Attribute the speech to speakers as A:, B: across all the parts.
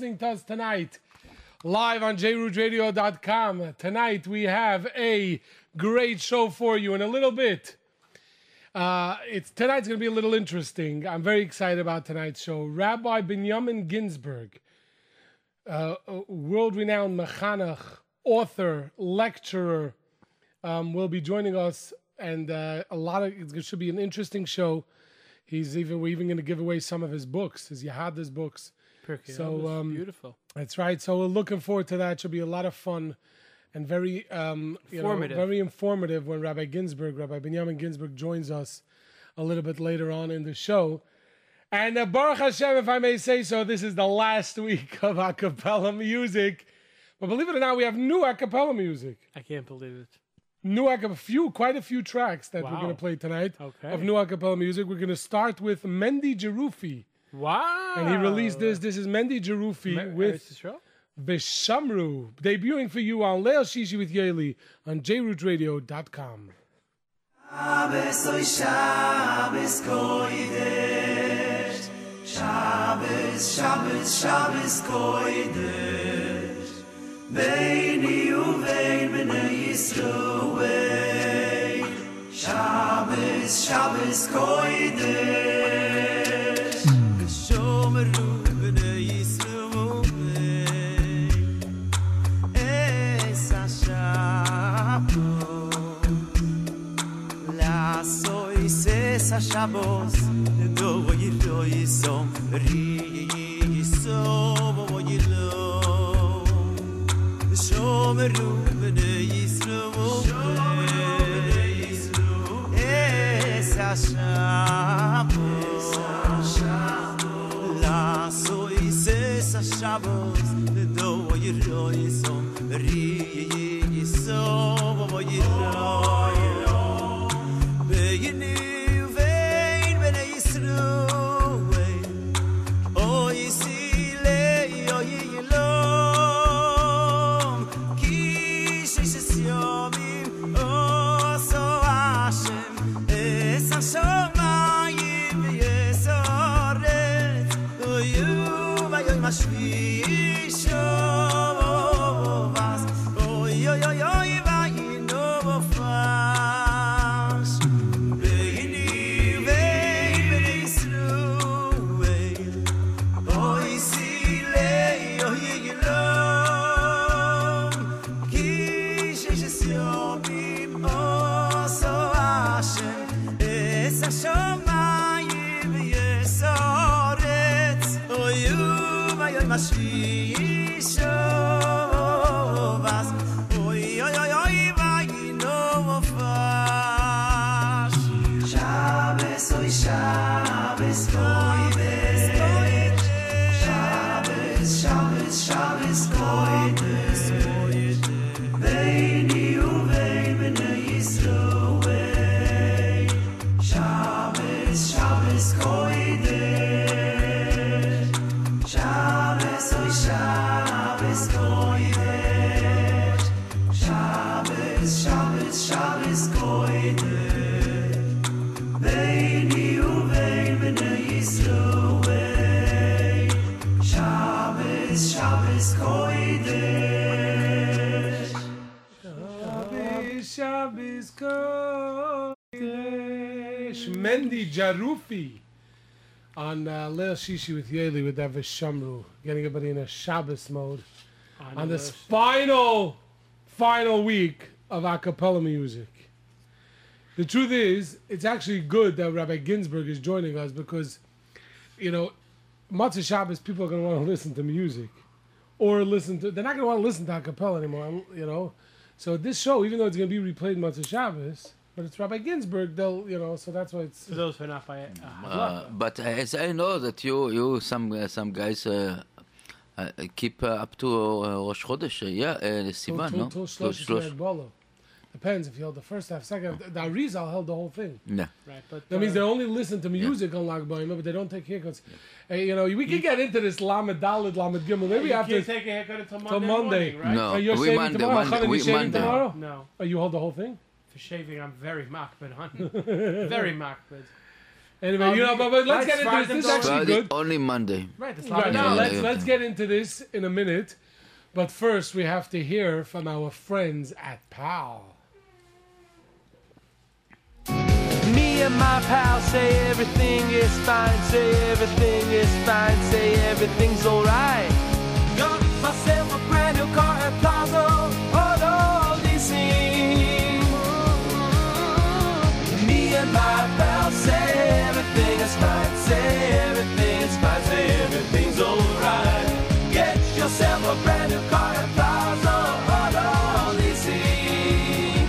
A: listening to us tonight live on jrootradio.com. Tonight we have a great show for you in a little bit. Uh, it's tonight's going to be a little interesting. I'm very excited about tonight's show. Rabbi Binyamin Ginsburg, uh, world-renowned mechanach, author, lecturer, um, will be joining us, and uh, a lot of it should be an interesting show. He's even we're even going to give away some of his books, his Yehadis books. So, um,
B: beautiful.
A: That's right. So we're looking forward to that. It should be a lot of fun and very um, you know,
B: Informative.
A: very informative when Rabbi Ginsburg, Rabbi Benjamin Ginsburg, joins us a little bit later on in the show. And uh, Baruch Hashem, if I may say so, this is the last week of a cappella music. But believe it or not, we have new a cappella music.
B: I can't believe it.
A: New a few, quite a few tracks that we're going to play tonight
B: Okay.
A: of new a cappella music. We're going to start with Mendy Jerufi.
B: Wow.
A: And he released this. This is Mendy Jerufi
B: Mer-
A: with
B: Eretz Yisrael?
A: Beshamru, debuting for you on Leil Shishi with Yoely on jrootradio.com.
C: Shabbos, oy Shabbos, koidesh. Shabbos, Shabbos, Shabbos, koidesh. Beini uvein b'nei Yisroel. Shabbos, Shabbos, koidesh. Sesa shabos do y lo y som ri so bo y lo shom ru bne yisro esa shabos la soy sesa shabos do y lo y som lo yom
A: Jerufi on uh, Leil Shishi with Yoely with that Veshamru. Getting everybody in a Shabbos mode on this final, final week of a cappella music. The truth is, it's actually good that Rabbi Ginsburg is joining us because, you know, Motzei Shabbos, people are going to want to listen to music or listen to, they're not going to want to listen to a cappella anymore, you know. So this show, even though it's going to be replayed Motzei Shabbos, but it's Rabbi Ginsburg, they'll, you know, so that's why it's.
B: For those who are not by uh,
D: Uh, but as I know that you, you some uh, some guys uh, uh, keep uh, up to uh, Rosh Chodesh, uh, yeah, uh, Sivan, no?
A: Till
D: Till
A: Shlosh
D: Shlosh.
A: Bolo. Depends if you held the first half, second. half. The Arizal held the whole thing.
D: Yeah.
B: right, but
A: That means they only listen to music on Lag Ba'ima, but they don't take haircuts. Hey, you know, we can get into this Lamed Dalit, Lamed Gimel. Maybe
B: you
A: after
B: can't take a haircut until Monday,
A: Monday.
B: morning, right?
D: No,
A: Are you
D: we Monday,
A: tomorrow?
D: Monday, we Monday.
A: tomorrow?
B: No,
A: Oh, you hold the whole thing?
B: For shaving I'm very makbid on. very makbid.
A: Anyway,
B: Oh,
A: you know, but, but let's get into this. This is actually
D: Friday,
A: good.
D: only Monday.
B: Right,
A: Right now,
D: Yeah,
A: let's
D: yeah.
A: let's get into this in a minute. But first, we have to hear from our friends at PAL.
E: Me and my pal say everything is fine, say everything is fine, say everything's alright. Got myself a brand new car everything is fine, say everything is fine, say everything's alright. Get yourself a brand new car at Plaza, auto leasing.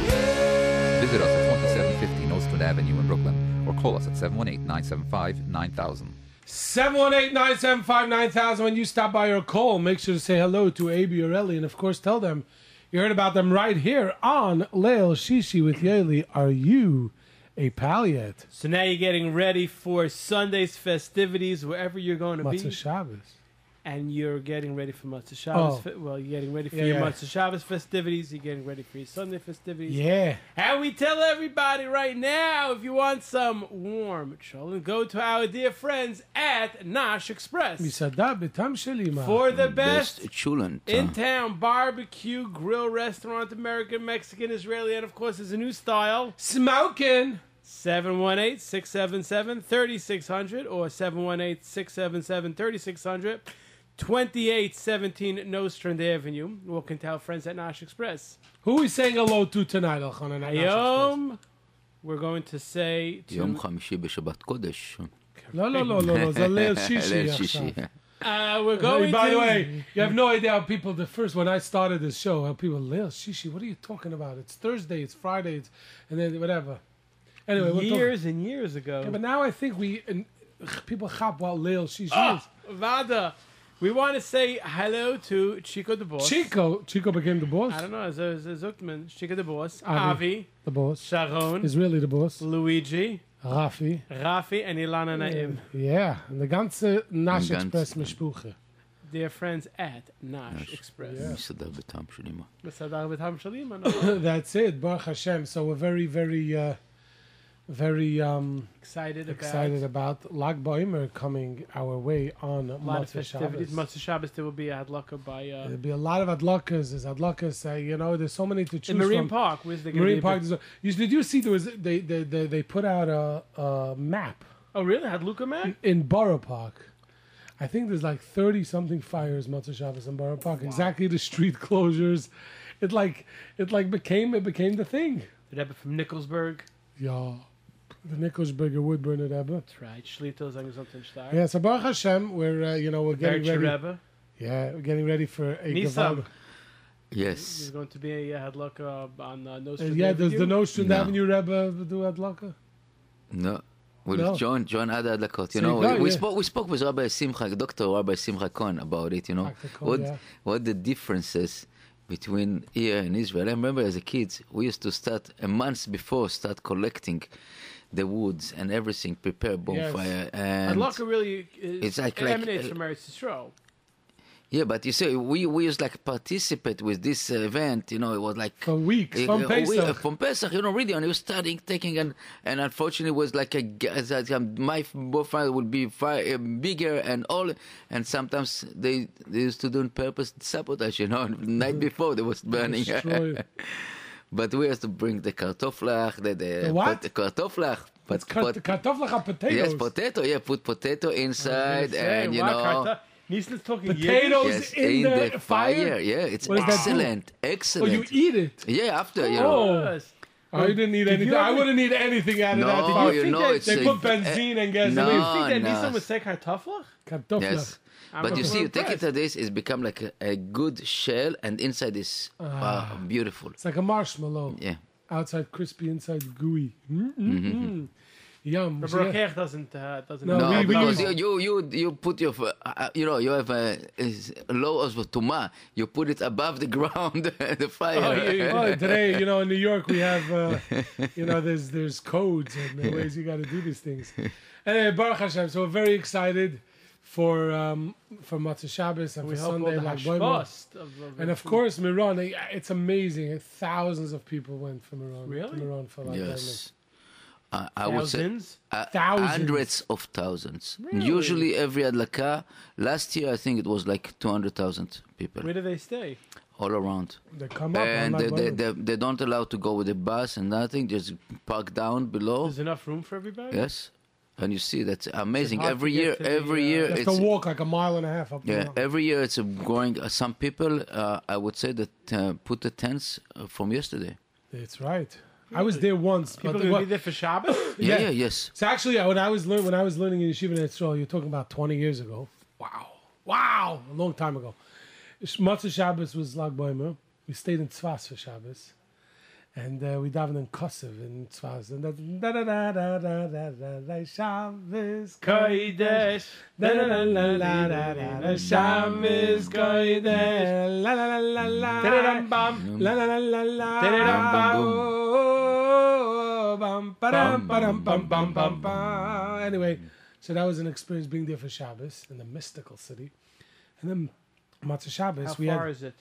F: Visit us at 2750 Nostrand Avenue in Brooklyn or call us at 718 975 9000.
A: 718-975-9000. When you stop by or call, make sure to say hello to AB or Ellie, and of course tell them you heard about them right here on Leil Shishi with Yoely. Are you a pal yet.
B: So now you're getting ready for Sunday's festivities wherever you're going to
A: Motzei
B: be.
A: Shabbos.
B: And you're getting ready for Motzei Shabbos.
A: Oh.
B: Fe- well, you're getting ready for
A: yeah,
B: your
A: yeah.
B: Motzei Shabbos festivities. You're getting ready for your Sunday festivities.
A: Yeah.
B: And we tell everybody right now, if you want some warm chulent, go to our dear friends at Nash Express. For the best,
D: best
B: chulent. in-town barbecue grill restaurant, American, Mexican, Israeli, and of course, there's a new style.
A: Smoking!
B: 718 677 3600 or 718 677 3600. 2817 Nostrand Avenue. Welcome to our friends at Nash Express.
A: Who are we saying hello to tonight,
B: We're going to say... To... Uh, we're going.
A: By
B: to...
A: the way, you have no idea how people. The first when I started this show, how people, Leil Shishi, what are you talking about? It's Thursday, it's Friday, it's and then whatever. Anyway,
B: years and years ago.
A: Yeah, but now I think we and people chop what Lil
B: she's
A: oh.
B: Vada. We want to say hello to Chico the boss.
A: Chico, Chico became the boss.
B: I don't know. As a Zuckman, Chico the boss.
A: Avi,
B: Avi,
A: the boss.
B: Sharon
A: is really the boss.
B: Luigi,
A: Rafi,
B: Rafi, and Ilana Naim.
A: Yeah, and the ganze Nash Express Mishpuche.
B: Dear friends at Nash Express. Yeah.
A: That's it. Baruch Hashem. So we're very, very. Uh, very um,
B: excited about
A: excited about Lag BaOmer coming our way on
B: a lot of festivities.
A: Shabbos.
B: Motzei Shabbos, there will be a hadlaka by uh,
A: There'll be a lot of adlakas. There's adlakas. Uh, you know, there's so many to choose
B: in Marine
A: from.
B: Park. Where's the
A: Marine Park. a- You, did you see there was they they they, they put out a, a map
B: Oh, really? Hadlaka map
A: in Borough Park. I think there's like 30 something fires Motzei Shabbos in Borough Park. Exactly the street closures. It like it like became it became the thing.
B: The Rebbe from Nicholsburg.
A: Yeah the Nickelsberger Woodburn Rebbe.
B: That's right. Shlita Zangzantin Star.
A: Yeah, so Baruch Hashem, we're, uh, you know, we're getting ready.
B: Rebbe.
A: Yeah, we're getting ready for a
B: Nisan.
A: Yes.
B: There's going to be a yeah, Hadlaka on uh, Nostrand
A: uh, Yeah, Avenue. does the Nostrand
D: no.
A: Avenue Rebbe do Hadlaka?
D: No. Well,
A: no.
D: John, John had adlakot. You
A: so
D: know,
A: you got,
D: we,
A: yeah.
D: spoke, we spoke with Rabbi Simcha, Doctor Rabbi Simcha Cohen, about it. You know,
A: Aktakon,
D: what
A: yeah.
D: what the differences between here and Israel. I remember as a kid, we used to start a month before start collecting the woods and everything, prepare bonfire. And
B: and Hadlaka really is,
D: It's like- like,
B: emanates
D: uh,
B: from Eretz Yisrael.
D: yeah, but you see, we, we used like participate with this uh, event, you know, it was like
A: For weeks,
D: Uh,
A: from
D: uh, we- uh,
A: Pesach.
D: from Pesach, you know, really, and he was studying, taking, and and unfortunately, was like a um, my profile would be far uh, bigger and all, and sometimes they they used to do on purpose sabotage, you know. Night before they was burning. but we have to bring the kartoflach, the, the,
A: The what?
D: pot- kartoflach, but
A: It's
D: pot-
A: kartoflach are potatoes.
D: yes, potato, yeah, put potato inside, and you know.
B: Nissan's talking
A: Potatoes
D: Yes,
A: in, the, fire.
D: yeah, it's
A: What does that do?
D: excellent,
A: Oh,
D: excellent.
A: you eat it.
D: yeah, after you oh. know,
A: Oh.
B: Yes.
A: I didn't eat anything.
B: you
A: I wouldn't eat anything out of that.
D: no,
A: fire.
D: you
B: think
D: know,
B: that
D: it's
A: they
D: a-
A: put eh, benzene and gasoline.
D: No, no.
B: Do You think that
D: no.
B: Nissan would say kartoflach?
A: Kartoflach.
D: Yes.
B: I'm
D: But you see, you take it to this, it's become like a, a good shell, and inside is uh, beautiful.
A: It's like a marshmallow.
D: Yeah.
A: Outside crispy, inside gooey. Mm-mm-mm. Yum.
B: But
A: Yeah.
B: Doesn't uh, doesn't.
A: No,
D: No,
A: we- we
D: because
A: use-
D: you, you you you put your uh, uh, you know you have a, is low of tuma. You put it above the ground, the fire.
B: Oh, yeah, yeah.
A: Well, today, you know, in New York, we have, uh, you know, there's there's codes and the ways you got to do these things. Anyway, Baruch Hashem. So we're very excited for um, for Motzei Shabbos and
B: we
A: for
B: hope all
A: Sunday.
B: the
A: Lag
B: of, of
A: And of course, Meron. It's amazing. Thousands of people went from Meron.
B: Really?
A: To Meron for Lag BaOmer.
D: Yes. Uh, I would say
B: Thousands?
D: uh,
A: Thousands.
D: hundreds of thousands.
B: Really?
D: Usually every adlaka. Last year I think it was like two hundred thousand people
B: Where do they stay?
D: all around.
A: They come up.
D: and they, they, they, they don't allow to go with the bus and nothing. Just park down below.
B: There's enough room for everybody?
D: Yes, and you see that's amazing.
B: hard
D: Every year,
B: to the,
D: every
B: uh,
D: year
A: you
D: it's
A: a walk like a mile and a half up.
D: yeah.
A: mountain.
D: Every year it's a growing. Uh, some people, uh, I would say that uh, put the tents uh, from yesterday.
A: That's right. I was there once,
B: People
A: but
B: gonna be there for Shabbos?
D: Yeah,
A: Yeah.
D: yeah, yes.
A: so actually, uh, when I was learning when I was learning in yeshiva in Israel, you're talking about 20 years ago. Wow, wow, a long time ago. Motzei Shabbos was Lag Boimer. We stayed in Tzfas for Shabbos, and uh, we davened in Kosev in Tzfas, and that's da da da da da da da da Shabbos
B: Kodesh.
A: Da la la la la la la la Shabbos Kodesh la la la la la
B: Da-da-dum-bum.
A: La la la la la.
B: Da-da-dum-bum.
A: Oh, bum, ba-dum, ba-dum, bum, bum, bum, bum. Anyway, so that was an experience being there for Shabbos in the mystical city. And then Motzei Shabbos,
B: How
A: we
B: far
A: had.
B: is it?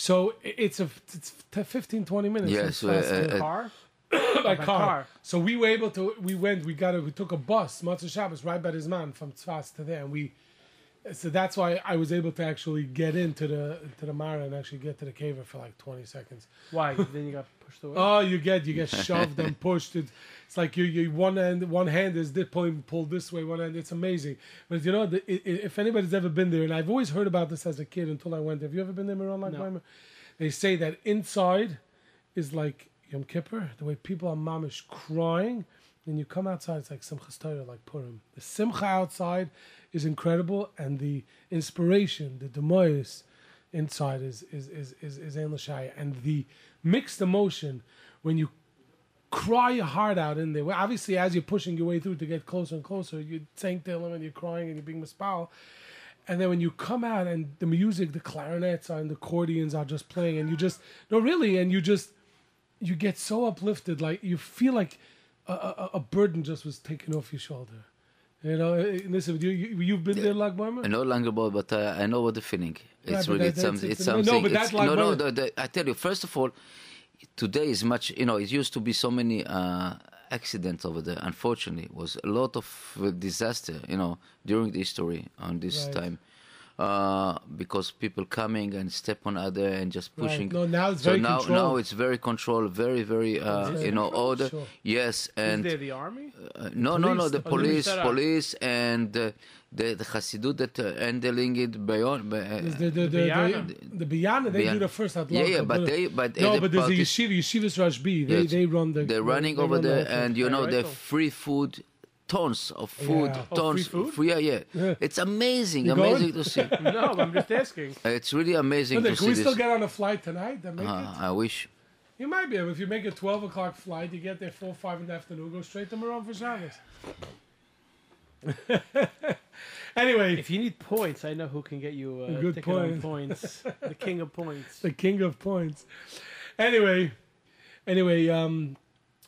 A: So it's a it's t- 15, 20 minutes.
D: Yes,
A: from Tzfas
D: uh,
A: to-
D: uh,
B: Car?
A: by
B: by
A: car.
B: car.
A: So we were able to. We went. We got. A, we took a bus, Motzei Shabbos, right by his man from Tzfas to there, and we. So that's why I was able to actually get into the to the Mara and actually get to the kever for like twenty seconds.
B: Why? then you got pushed away?
A: Oh, you get you get shoved and pushed. It, it's like you you one hand one hand is this pulling pulled this way, one hand. It's amazing. But you know, the, i i if anybody's ever been there, and I've always heard about this as a kid until I went. there. Have you ever been there, Meron? Like
B: No.
A: They say that inside is like Yom Kippur, the way people are mamish crying. And you come outside, it's like Simchas Torah, like Purim. The Simcha outside is incredible, and the inspiration, the demois inside is is is is, is Ein L'Shaya. and the mixed emotion when you cry your heart out in there. Well, obviously, as you're pushing your way through to get closer and closer, you're saying Tehillim and you're crying and you're being mispal. And then when you come out and the music, the clarinets and the accordions are just playing, and you just no really, and you just you get so uplifted, like you feel like a, a, a burden just was taken off your shoulder. You know, eh, listen, you, you you've been there, Lag Boimer?
D: No longer but uh, I know what the feeling. It's
A: Right, but
D: really
A: that-
D: some,
A: that's-
D: it's
A: it's- no,
D: something.
A: but
D: it's-
A: that's like
D: no, no. the, I tell you, first of all, today is much. You know, it used to be so many uh, accidents over there. Unfortunately, it was a lot of uh, disaster. You know, during the history on this
A: Right.
D: time. Uh, because people coming and step on other and just
A: Right.
D: pushing.
A: No, now it's
D: so
A: very
D: now,
A: controlled.
D: now it's very controlled, very, very, uh,
A: Very
D: you know, order.
A: sure.
D: Yes,
B: Is
D: and
B: there the army?
D: uh, no, no, no. The
A: the
D: police,
B: police.
D: police, and uh, the the Hasidut that uh, handling it beyond. Uh,
A: There's the the the,
B: Biyana.
A: the, the Biyana, they
D: Biyana.
A: do the first at
D: yeah, yeah, but they, but
A: no,
D: the
A: but there's a
D: party-
A: yeshiva, yeshiva's Rashbi. They
D: Yes.
A: they run the.
D: They're running
A: they
D: over
A: run
D: there,
A: whole
D: and you know,
B: Right,
D: they
B: right.
D: free food, tons of food,
A: Yeah.
B: Oh,
D: tons.
B: free food?
D: free- yeah, yeah,
A: Yeah.
D: It's amazing,
A: You
D: amazing
A: going?
D: to see.
B: no, I'm just asking.
D: it's really amazing
A: But
D: to
A: then,
D: see
A: can we
D: this.
A: still get on a flight tonight? That make
D: Uh,
A: it?
D: I wish.
A: You might be able. If you make a 12 o'clock flight, you get there 4 5 in the afternoon, go straight to Meron for Shabbos. anyway,
B: If you need points, I know who can get you a
A: Good
B: ticket on
A: point.
B: points. the king of points.
A: the king of points. Anyway, anyway, um,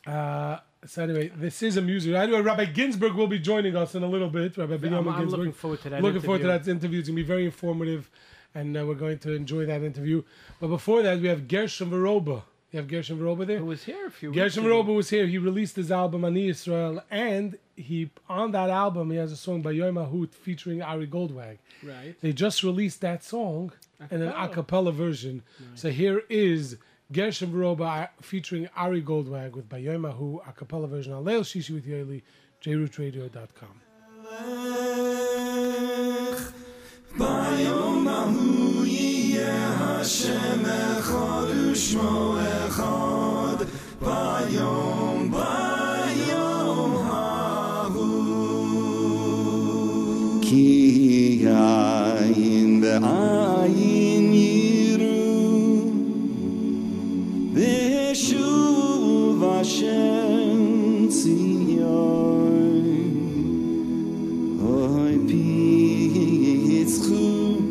A: uh, so anyway, this is a music. Anyway, Rabbi Ginsburg will be joining us in a little bit. Rabbi
B: I'm, I'm
A: Ginsburg.
B: looking forward to that.
A: looking forward to that interview. It's gonna be very informative, and uh, we're going to enjoy that interview. But before that, we have Gershon Veroba. You have Gershon Veroba there.
B: Who was here a few
A: Gershon
B: weeks.
A: Veroba was here. He released his album Ani Israel, and he on that album he has a song by Yom Hahu featuring Ari Goldwag.
B: Right.
A: They just released that song in an a cappella version. So here is Gershon Veroba featuring Ari Goldwag with Bayoimahu, a cappella version on Leil Shishi with Yoely, jrootradio.com.
G: ביום ההוא יהיה Oh, I be, it's cool.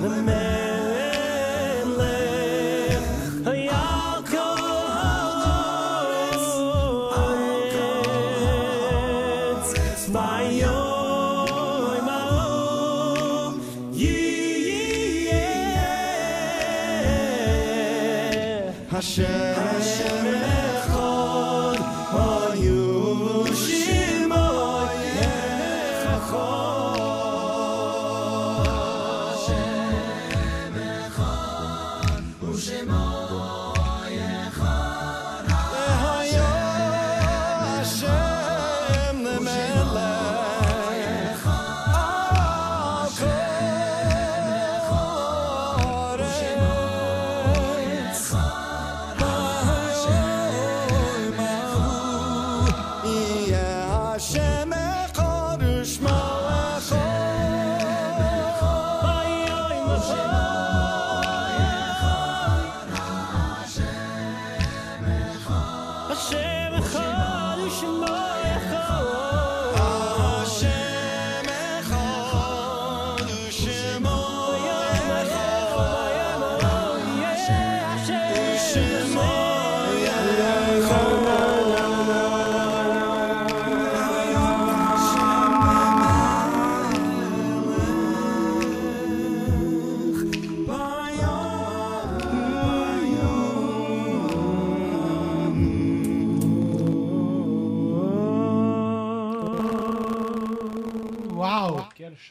G: The melech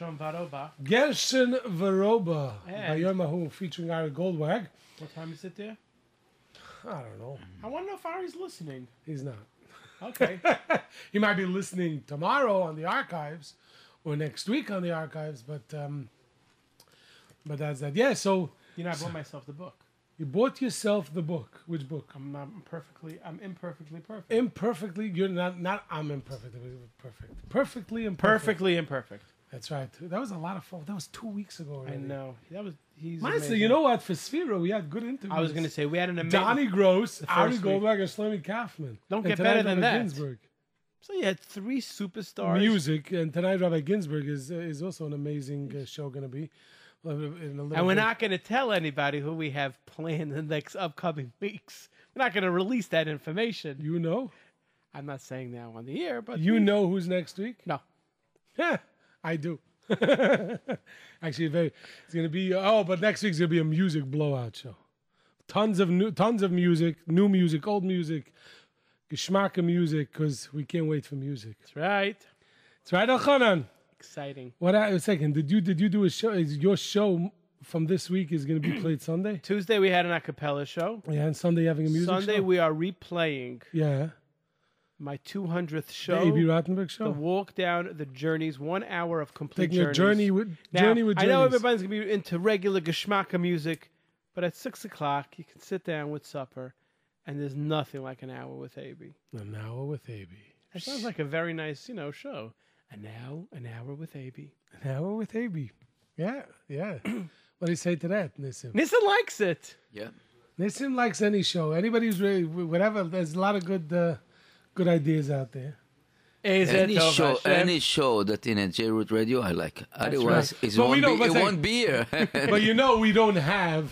B: Gershon Veroba.
A: Gershon Veroba by
B: And-
A: Yom Hahu featuring Ari Goldwag.
B: What time is it there?
A: I don't know.
B: I want to know if Ari's listening.
A: He's not.
B: Okay.
A: he might be listening tomorrow on the archives or next week on the archives, but um, but that's that. Yeah, so
B: you know, I bought myself the book.
A: you bought yourself the book. Which book?
B: I'm not perfectly. I'm imperfectly perfect.
A: Imperfectly. You're not. Not. I'm imperfectly perfect. Perfectly imperfect.
B: Perfectly imperfect.
A: That's right. That was a lot of fun. That was two weeks ago.
B: I know. That was. He's.
A: Honestly,
B: amazing.
A: you know what? For Sphero, we had good interviews.
B: I was going to say we had an amazing.
A: Doni Gross, Ari. Goldberg, and Shlomi Kaufman.
B: Don't get better than that.
A: Ginsburg.
B: So you had three superstars.
A: Music, and tonight Rabbi Ginsburg is is also an amazing uh, show going to be.
B: And we're
A: bit.
B: not going to tell anybody who we have planned in the next upcoming weeks. We're not going to release that information.
A: You know,
B: I'm not saying now on the air, but
A: you know who's next week.
B: no.
A: Yeah, I do. Actually, very. It's gonna be. Oh, but next week's gonna be a music blowout show. Tons of new, tons of music, new music, old music, geschmack of music, because we can't wait for music.
B: That's right.
A: It's right, Elchanan.
B: Exciting.
A: What? A second. Did you did you do a show? Is your show from this week is gonna be played Sunday?
B: Tuesday we had an a cappella show.
A: Yeah, and Sunday having a music
B: Sunday
A: show.
B: we are replaying
A: yeah,
B: my 200th
A: the
B: show.
A: AB Rottenberg
B: The
A: show.
B: walk down the journeys, one hour of complete
A: Taking a journey with
B: Now,
A: journey with
B: I know everybody's gonna be into regular geschmacka music, but at six o'clock you can sit down with supper, and there's nothing like an hour with AB.
A: An hour with AB.
B: That sounds like a very nice, you know, show. And now an hour with AB.
A: An hour with AB. Yeah, yeah. what do you say to that, Nissim?
B: Nissan likes it.
D: Yeah.
A: Nissim likes any show. Anybody who's really whatever. There's a lot of good, uh, good ideas out there.
B: Is
D: Any
B: it
D: show,
B: Hashem?
D: any show that in a J Root Radio, I like. Otherwise,
A: right.
D: it
A: But we
D: won't
A: don't-
D: be. It
A: but say-
D: won't be here.
A: But you know, we don't have,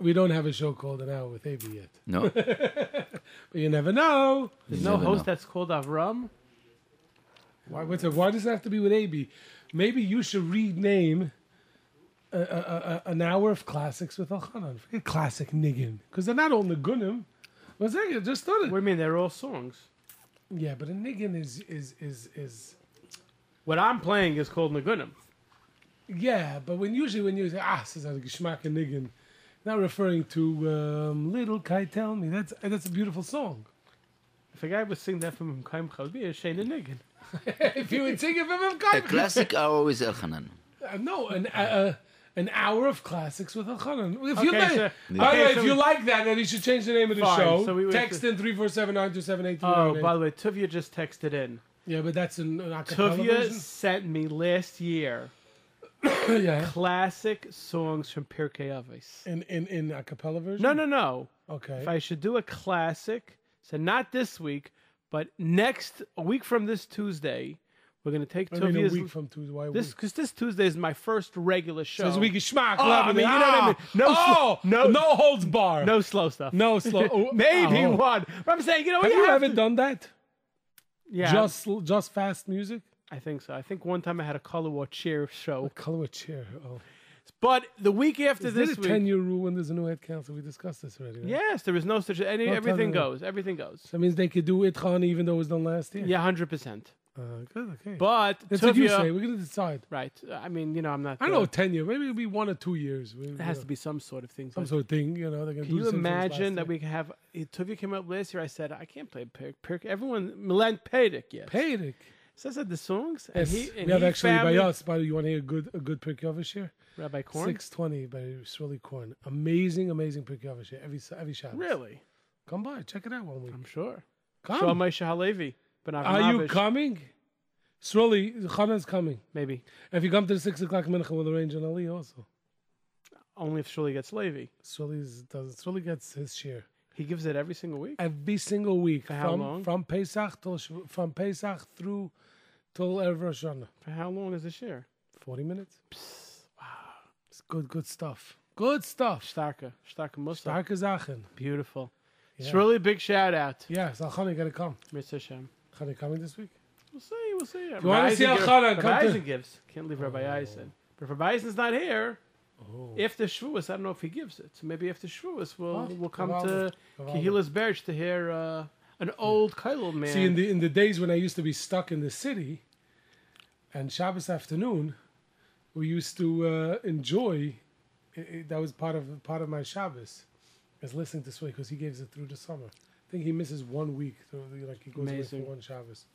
A: we don't have a show called an hour with AB yet.
D: no.
A: But you never know.
B: There's
D: You
B: no host
D: know.
B: that's called Avram.
A: Why? What's it, why does it have to be with AB? Maybe you should rename a, a, a, an hour of classics with Elchanan. Forget classic niggin, because they're not all nigunim. One second, just thought
B: What do you mean? They're all songs.
A: Yeah, but a niggin is is is is.
B: What I'm playing is called nigunim.
A: Yeah, but when usually when you say ah, this is a geschmack and niggin, not referring to um, little Kai tell me. That's that's a beautiful song.
B: If a guy would sing that from Kaim Chal, it'd a Shane Niggin.
A: if you would sing it from him,
D: A classic hour with Elchanan.
A: Uh, no, an uh, uh, an hour of classics with Elchanan. If you like,
B: so-
A: oh, way,
B: okay,
A: if
B: so
A: you
B: we-
A: like that, then you should change the name of the
B: Fine,
A: show.
B: so we
A: Text in three four seven nine two seven eight
B: Oh, by the way, Tuvia just texted in.
A: Yeah, but that's an, an
B: Tuvia
A: version.
B: sent me last year
A: yeah,
B: classic songs from Pirkei Avos.
A: in in in acapella version.
B: No, no, no.
A: Okay.
B: If I should do a classic, so not this week, but next a week from this Tuesday, we're gonna take
A: I mean, a week from Tuesday. Why a
B: this because this Tuesday is my first regular show.
A: Says we can schmack.
B: Oh, I mean, you know what I mean. No
A: oh,
B: sl- no-
A: no holds bar.
B: no slow stuff.
A: no slow. oh,
B: Maybe
A: oh.
B: one. But I'm saying, you know,
A: Have
B: you
A: you
B: have
A: ever
B: to-
A: done that?
B: yeah,
A: Just just fast music.
B: I think so. I think one time I had a color war cheer show,
A: Color with chair. Oh,
B: but the week after
A: is there
B: this
A: a
B: week,
A: ten year rule when there's a new head council? We discussed this already. right?
B: yes, there is no such any.
A: No,
B: everything goes. Everything goes.
A: That means they could do it, Khan, even though it was done last year.
B: Yeah, hundred percent.
A: Uh, good. Okay.
B: But
A: That's what you say. We're gonna decide.
B: right? I mean, you know, I'm not.
A: I don't
B: uh,
A: know, ten years. Maybe it'll be one or two years. We-
B: There has to be some sort of thing.
A: some sort of thing. You know, they're gonna
B: Can
A: do
B: you
A: the same thing
B: imagine that we can have Tuvia came up last year? I said I can't play Pirk. Pirk. Everyone Milan Pedic yes.
A: Paydick.
B: So I said the songs, and
A: Yes,
B: he and
A: we have actually
B: found
A: by us. By you want to hear a good a good Pirkei year?
B: Rabbi Korn.
A: Six twenty by Shirley Korn. Amazing, amazing Pirkei year. Every every Shabbos.
B: Really,
A: Come by, check it out one week.
B: I'm sure.
A: Come.
B: Show Moshe But
A: Are you coming? Shirley, Chanan's coming.
B: Maybe
A: If you come to the six o'clock mincha, we'll arrange an Ali also.
B: only if Shirley gets Levi.
A: Shirley's does gets his share.
B: He gives it every single week.
A: every single week
B: For how
A: from
B: long?
A: from Pesach till from Pesach through till Erev Rosh Hashanah.
B: For how long is this year?
A: Forty minutes. wow, it's good, good stuff. Good stuff.
B: Starka, Starka Musa.
A: Starke Sachen.
B: Beautiful. It's really a big shout out.
A: Yeah, so Chani gotta come.
B: Mitzvah Hashem.
A: Chani coming this week.
B: We'll see. We'll see.
A: you wanna see Elchanan,
B: Rabbi
A: come to-
B: gives. Can't leave Rabbi Eisen. But if Rabbi Eisen's not here,
A: Oh.
B: after Shavuos, I don't know if he gives it. So maybe after Shavuos, we'll
A: Oh,
B: we'll come
A: Gavaldik,
B: to Kehilas Berge to hear uh, an old Kailul man.
A: See, in the in the days when I used to be stuck in the city, and Shabbos afternoon, we used to uh, enjoy. i i that was part of part of my Shabbos, is listening to Sway because he gives it through the summer. I think he misses one week, so, like he goes away for one Shabbos.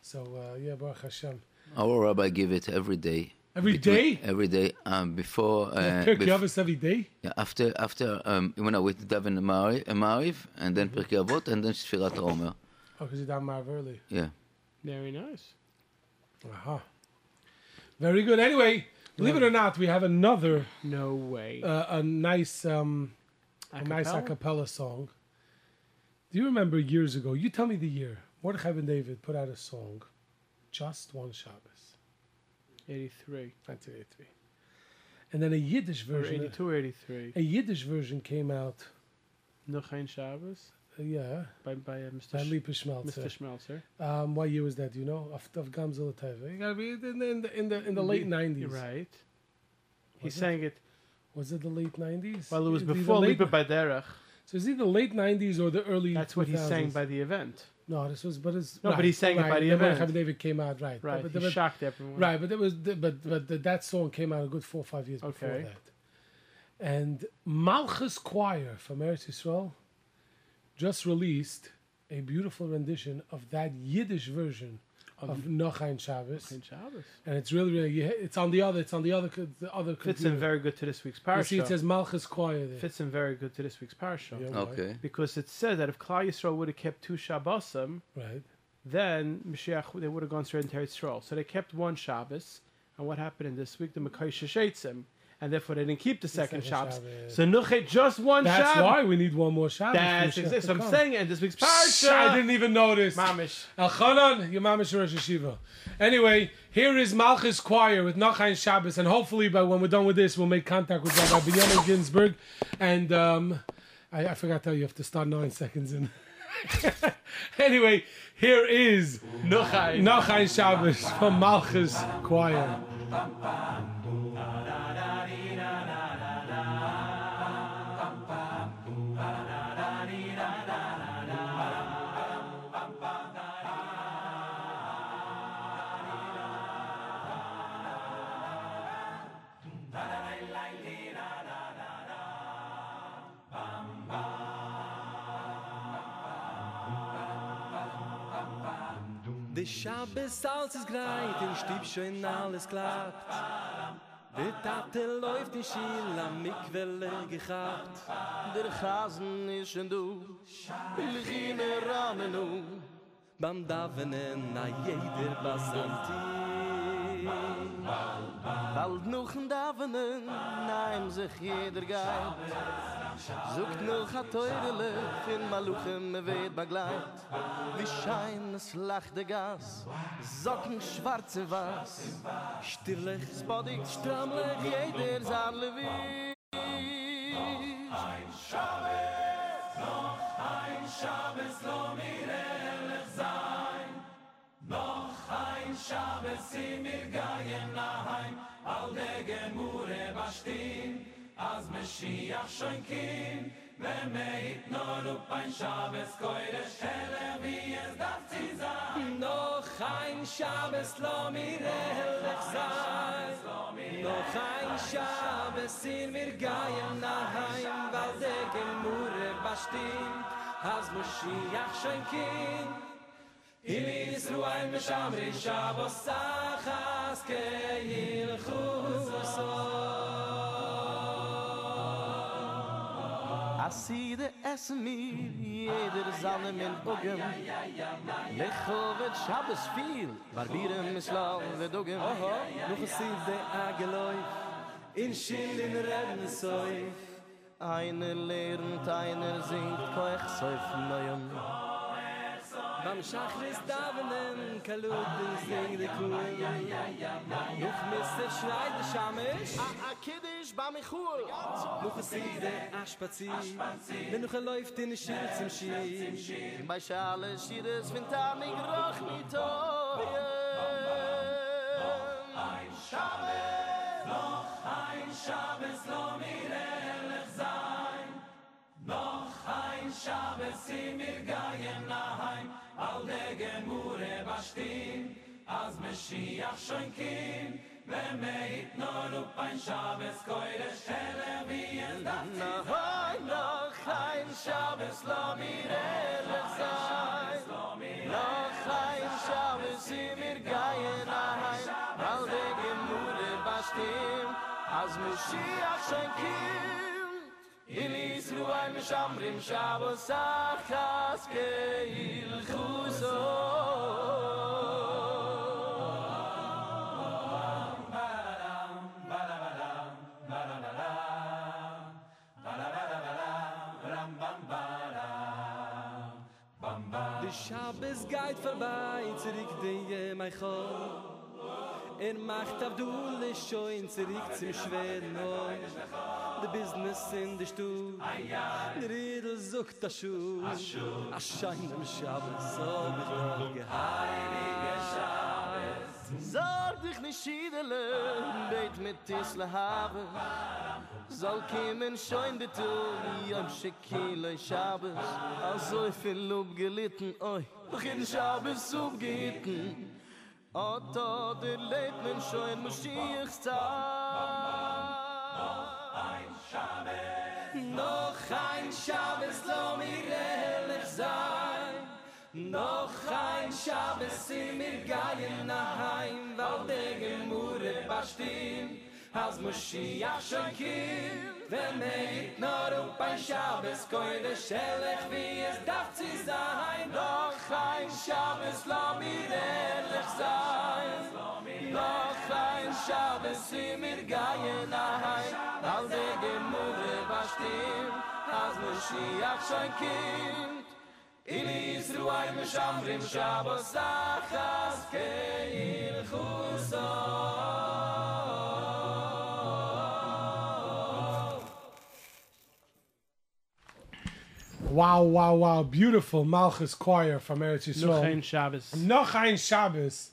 A: So uh, yeah, Baruch Hashem.
D: Our rabbi give it every day.
A: Every
D: Between-
A: day?
D: Every day. Um, before. Uh,
A: Kirk
D: bef-
A: Yavis every day.
D: yeah, after after um, when I went to daven Ma'ariv, Ma'ariv, and then Pirkei Avot, and then Sfirat Omer.
A: Oh, because you're down Marv early.
D: Yeah.
B: Very nice.
A: Aha. Very good. Anyway, believe it or not, we have another
B: No way.
A: uh, a nice um, a nice a
B: Acapella?
A: cappella song. Do you remember years ago? You tell me the year. Mordechai Ben David put out a song, just one Shabbos,
B: 83.
A: 1983, and then a Yiddish
B: Or
A: version.
B: 82 or 83.
A: A Yiddish version came out
B: Nuchain Shabbos.
A: yeah,
B: by by uh, Mr.
A: by Lipa Schmelzer.
B: Mr. Schmelzer.
A: Um, what year was that? You know? Of, of Gamzel Teva. You gotta be in the in the in the, in the late nineties.
B: Right. He
A: it?
B: sang it.
A: Was it the late nineties?
B: Well, it was before Lipa by Derech.
A: So it's either the late nineties or the early.
B: That's what he sang
A: 2000s.
B: by the event.
A: No, this was, but it's
B: No, but he sang it by
A: right,
B: the event.
A: Have David came out right,
B: Right.
A: But,
B: he
A: but,
B: shocked everyone.
A: right, but it was, but but the, that song came out a good four or five years before that. And Malchus Choir from Eretz Yisrael just released a beautiful rendition of that Yiddish version of Nochain Shabbos,
B: In Shabbos.
A: and it's really, really, it's on the other, it's on the other, the other
B: Fits in very good to this week's
A: You see, it says Malchus Choir there.
B: Fits in very good to this week's parsha.
A: Yeah,
D: Okay.
B: Because it says that if Klal Yisrael would have kept two Shabbosim,
A: Right.
B: then Mashiach they would have gone straight into Eretz Yisrael. So they kept one Shabbos, and what happened in this week? The Makai Sheshetzim, and therefore they didn't keep the second
A: second
B: Shabbos.
A: Shabbos.
B: So Nuchet just one
A: That's
B: Shabbos.
A: why we need one more Shabbos.
B: That's
A: for
B: exactly.
A: to
B: So I'm
A: come.
B: saying it this week's parsha.
A: I didn't even notice.
B: Mamish.
A: Elchanan, your mamish Rosh Hashiva. Anyway, here is Malchus Choir with Nachain Shabbos, and hopefully by when we're done with this, we'll make contact with Rabbi Binyamin Ginsburg. And um, I, I forgot to tell you, you have to start nine seconds in. anyway, here is
B: Nuchai.
A: Nachain Shabbos from Malchus Choir.
E: De Shabbos als es greit, in Stieb schon alles klappt. De Tate läuft in Schiel, am Mikwelle gehabt. Der Chasen ist schon du, Lichine ramen nu. Beim Davenen, na jeder was am Tier. Bald noch ein Davenen, naim sich jeder geit. Zoekt nog a teurele, in Maluchem me weet begleit. Wie schein es lacht de gas, socken schwarze was. Stirlich, spodig, strammlich, jeder sein Levi. Noch ein Schabes, lo mir Shabbos im mir gayen nahaim Al de gemure bashtin Az Mashiach shoin kin Ve meit nor upain Shabbos koire shere Vi es daf zi zain No chayn Shabbos lo mire helef zain No chayn Shabbos im mir gayen nahaim Al de gemure bashtin Az Mashiach shoin kin Hili Yisruayim Mishamrin Shabbos Sachas Keil Chuzon Aside es mir jeder zanne min ugem Lecho vet Shabbos viel Barbiren mislav vet ugem Nuch asid de ageloy In shilin redden soy eine lernt, einer singt, koich soif neuem. Bam shachris davenen kalut bin sing de kul Nuch ja ja noch misse schneide shamish. A kidish bam ichul. Nuch es sie de a spazi wenn du geläuft in de schild zum schi im bei schale sie es vint a mig roch nit ein shame noch ein shame lo mir erlebt sein. Noch ein shame sie mir gaen na al de gemure bashtin az meshiach shoykin ve meit nor u pein shabes koire shele vi el dat. Na hoy no kein shabes lo mi rel sai no kein shabes i mir gayen hay al bashtin az meshiach In iz luy a mishamrim shavos afkas geil juso Mamaram balabaram balabaram balabaram bam bam bara bam de shabez geit Er macht Abdul schoin zurück zum schweren Ort. the business in the stu the riddle zucht a shu a shine am shabbos so mit heilige shabbos Sag dich nicht schiedele, beit mit Tisla habe. Soll kiemen schoin betu, yom shekile Shabbos. Also ich Lob gelitten, oi, doch in Shabbos umgehitten. Oto, der lebt men schoin Moschiechs Noch ein Shabbos, lo mir ehrlich sein. Noch ein Shabbos, in mir geien nach heim, weil der Gemurre bastin. als Moschiach schon kiel. Wenn nur auf ein Schabes, koi de Schellech, wie es darf zu sein. Noch ein Schabes, lo mir ehrlich sein. Noch ein Schabes, sie mir geien ein. Weil die Gemüde war still, als Moschiach schon kiel. Il is ruay mesham rim shabos achas ke il
A: Wow, wow, wow. Beautiful Malchus choir from Eretz
B: Noch
A: Yisrael.
B: ein Shabbos.
A: Noch ein Shabbos.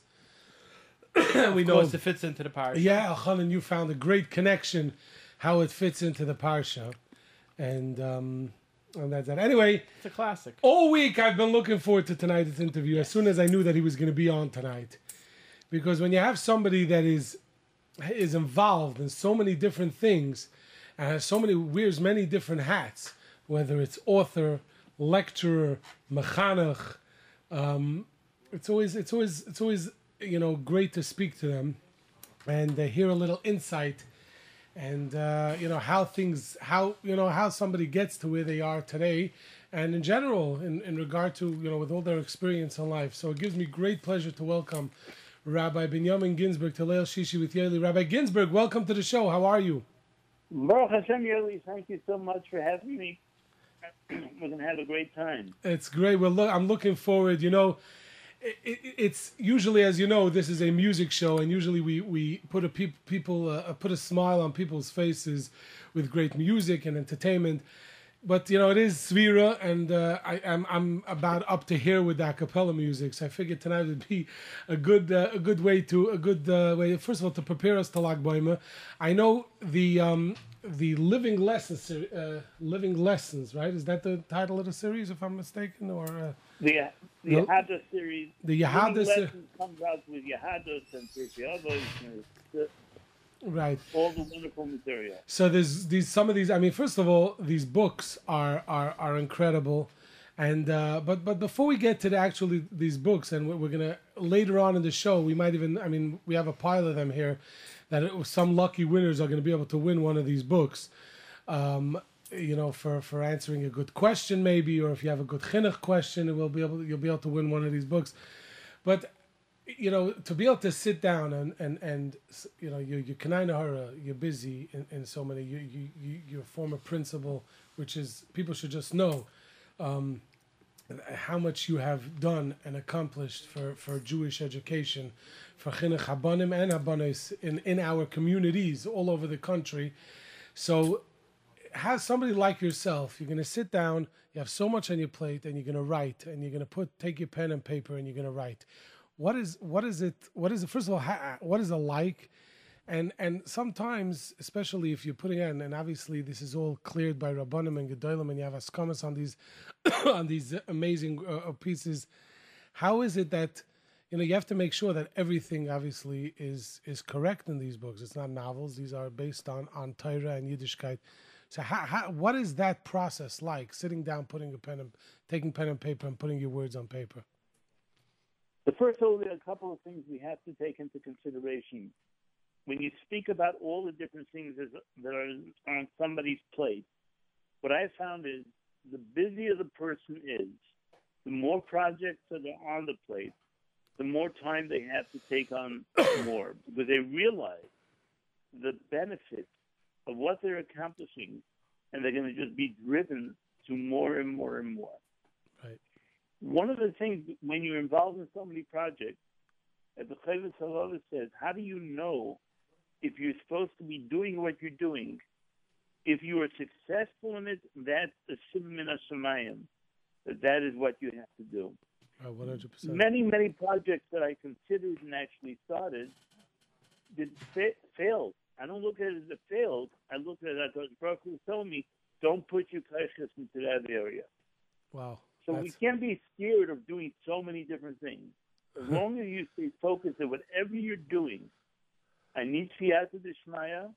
A: we know.
B: course, it fits into the parsha.
A: Yeah, Elchanan, you found a great connection how it fits into the Parsha. And, um, and that's that. Anyway,
B: It's a classic.
A: all week I've been looking forward to tonight's interview as soon as I knew that he was going to be on tonight. Because when you have somebody that is is involved in so many different things and has so many wears many different hats, whether it's author, lecturer, mechanech, um, it's always it's always it's always you know great to speak to them and uh, hear a little insight and uh, you know how things how you know how somebody gets to where they are today and in general in, in regard to you know with all their experience in life so it gives me great pleasure to welcome rabbi benjamin Ginsberg to leil shishi with Yoely. rabbi Ginsberg, welcome to the show how are you
H: Baruch Hashem Yoli, thank you so much for having me. We're to have a great time.
A: It's great. Well, look, I'm looking forward. You know, it, it, it's usually, as you know, this is a music show, and usually we we put a peop, people uh, put a smile on people's faces with great music and entertainment. But you know, it is Sefira, and uh, I, I'm I'm about up to here with the cappella music. So I figured tonight would be a good uh, a good way to a good uh, way. First of all, to prepare us to Lag Boimer. I know the um, the living lessons uh, living lessons right is that the title of the series if i'm mistaken or uh,
H: The the
A: No.
H: Yahadus series.
A: The Yahadus
H: Living
A: se-
H: comes out with Yahadus and Pirkei
A: right
H: all the wonderful material.
A: so there's these some of these i mean first of all these books are are are incredible and uh but but before we get to the actually these books and we're, we're gonna later on in the show we might even i mean we have a pile of them here that it, some lucky winners are going to be able to win one of these books um you know for for answering a good question maybe or if you have a good chinuch question it will be able you'll be able to win one of these books but you know, to be able to sit down and and and you know, you you hara, you're busy in, in so many. You you you you're a former principal, which is people should just know um, how much you have done and accomplished for for Jewish education, for chinuch habanim and habanis in in our communities all over the country. So have somebody like yourself. You're going to sit down. You have so much on your plate, and you're going to write, and you're going to put take your pen and paper, and you're going to write. What is what is it? What is it? First of all, ha, what is it like? And and sometimes, especially if you're putting in, and obviously this is all cleared by Rabbanim and Gedolim, and you have askamas on these on these amazing uh, pieces. How is it that you know you have to make sure that everything obviously is is correct in these books? It's not novels; these are based on on Torah and Yiddishkeit. So, how, how, what is that process like? Sitting down, putting a pen and taking pen and paper, and putting your words on paper.
H: The first all, a couple of things we have to take into consideration. When you speak about all the different things that are on somebody's plate, what I found is the busier the person is, the more projects that are on the plate, the more time they have to take on more because they realize the benefits of what they're accomplishing and they're going to just be driven to more and more and more.
A: Right.
H: One of the things when you're involved in so many projects, as the Chovos Halevavos says, how do you know if you're supposed to be doing what you're doing If you are successful in it, that's a siman. That that is what you have to do.
A: Uh, 100%.
H: Many, many projects that I considered and actually started did fa- failed. I don't look at it as a failed. I look at it as Baruch Hu told me, don't put your kaiches into that area.
A: Wow.
H: So we can't be scared of doing so many different things. As long as you stay focused on whatever you're doing, I need Siyata Dishmaya,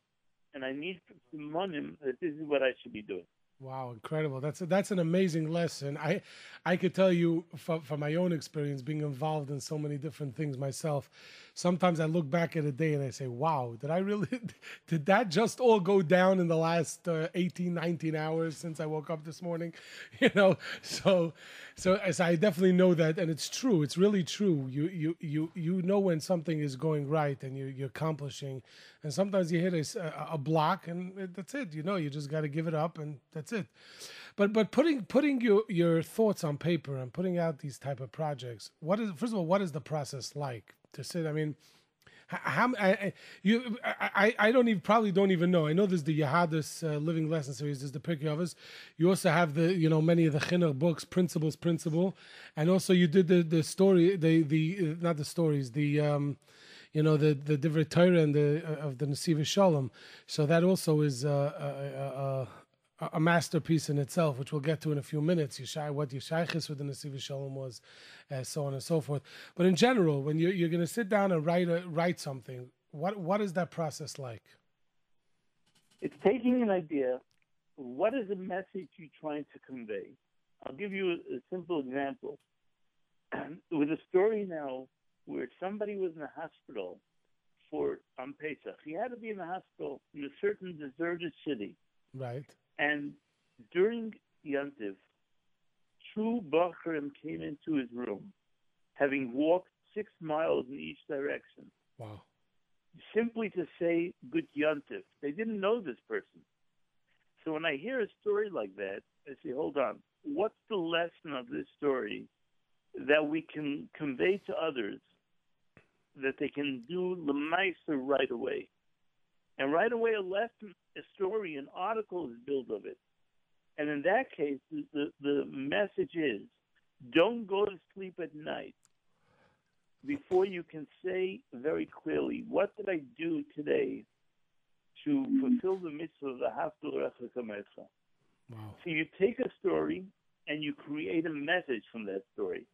H: and I need Simonim that this is what I should be doing.
A: Wow, incredible! That's a, that's an amazing lesson. I I could tell you from, from my own experience being involved in so many different things myself. Sometimes I look back at a day and I say, "Wow, did I really? Did that just all go down in the last uh, 18, 19 hours since I woke up this morning?" You know, so so as I definitely know that, and it's true. It's really true. You you you you know when something is going right and you you're accomplishing, and sometimes you hit a, a block and that's it. You know, you just got to give it up and that's it. But but putting putting your your thoughts on paper and putting out these type of projects. What is first of all, what is the process like to sit? I mean. How I, I- you I, I don't even probably don't even know. I know there's the Yahadus uh, Living Lesson series. There's the Pirkei Avos. You also have the you know many of the Chinuch books, Principles, Principle, and also you did the the story the the uh, not the stories the um you know the the Divrei Torah and the uh, of the Nesivos Shalom. So that also is uh, a, a, masterpiece in itself, which we'll get to in a few minutes. Yeshai, what Yeshaychis with the Nesivos Shalom was, uh, so on and so forth. But in general, when you're you're going to sit down and write a, write something, what what is that process like?
H: It's taking an idea. What is the message you're trying to convey? I'll give you a, a simple example. With a story now where somebody was in the hospital for on Pesach. He had to be in the hospital in a certain deserted city.
A: Right.
H: And during Yantiv, two Bachrim came into his room, having walked six miles in each direction,
A: Wow.
H: simply to say Good Yantiv. They didn't know this person. So when I hear a story like that, I say, hold on, what's the lesson of this story that we can convey to others that they can do Lemaisa right away? And right away, a lesson, a story, an article is built of it. And in that case, the, the, message is don't go to sleep at night before you can say very clearly, what did I do today to fulfill the mitzvah of the Ahavta L'reacha Kamocha?
A: Wow.
H: So you take a story and you create a message from that story.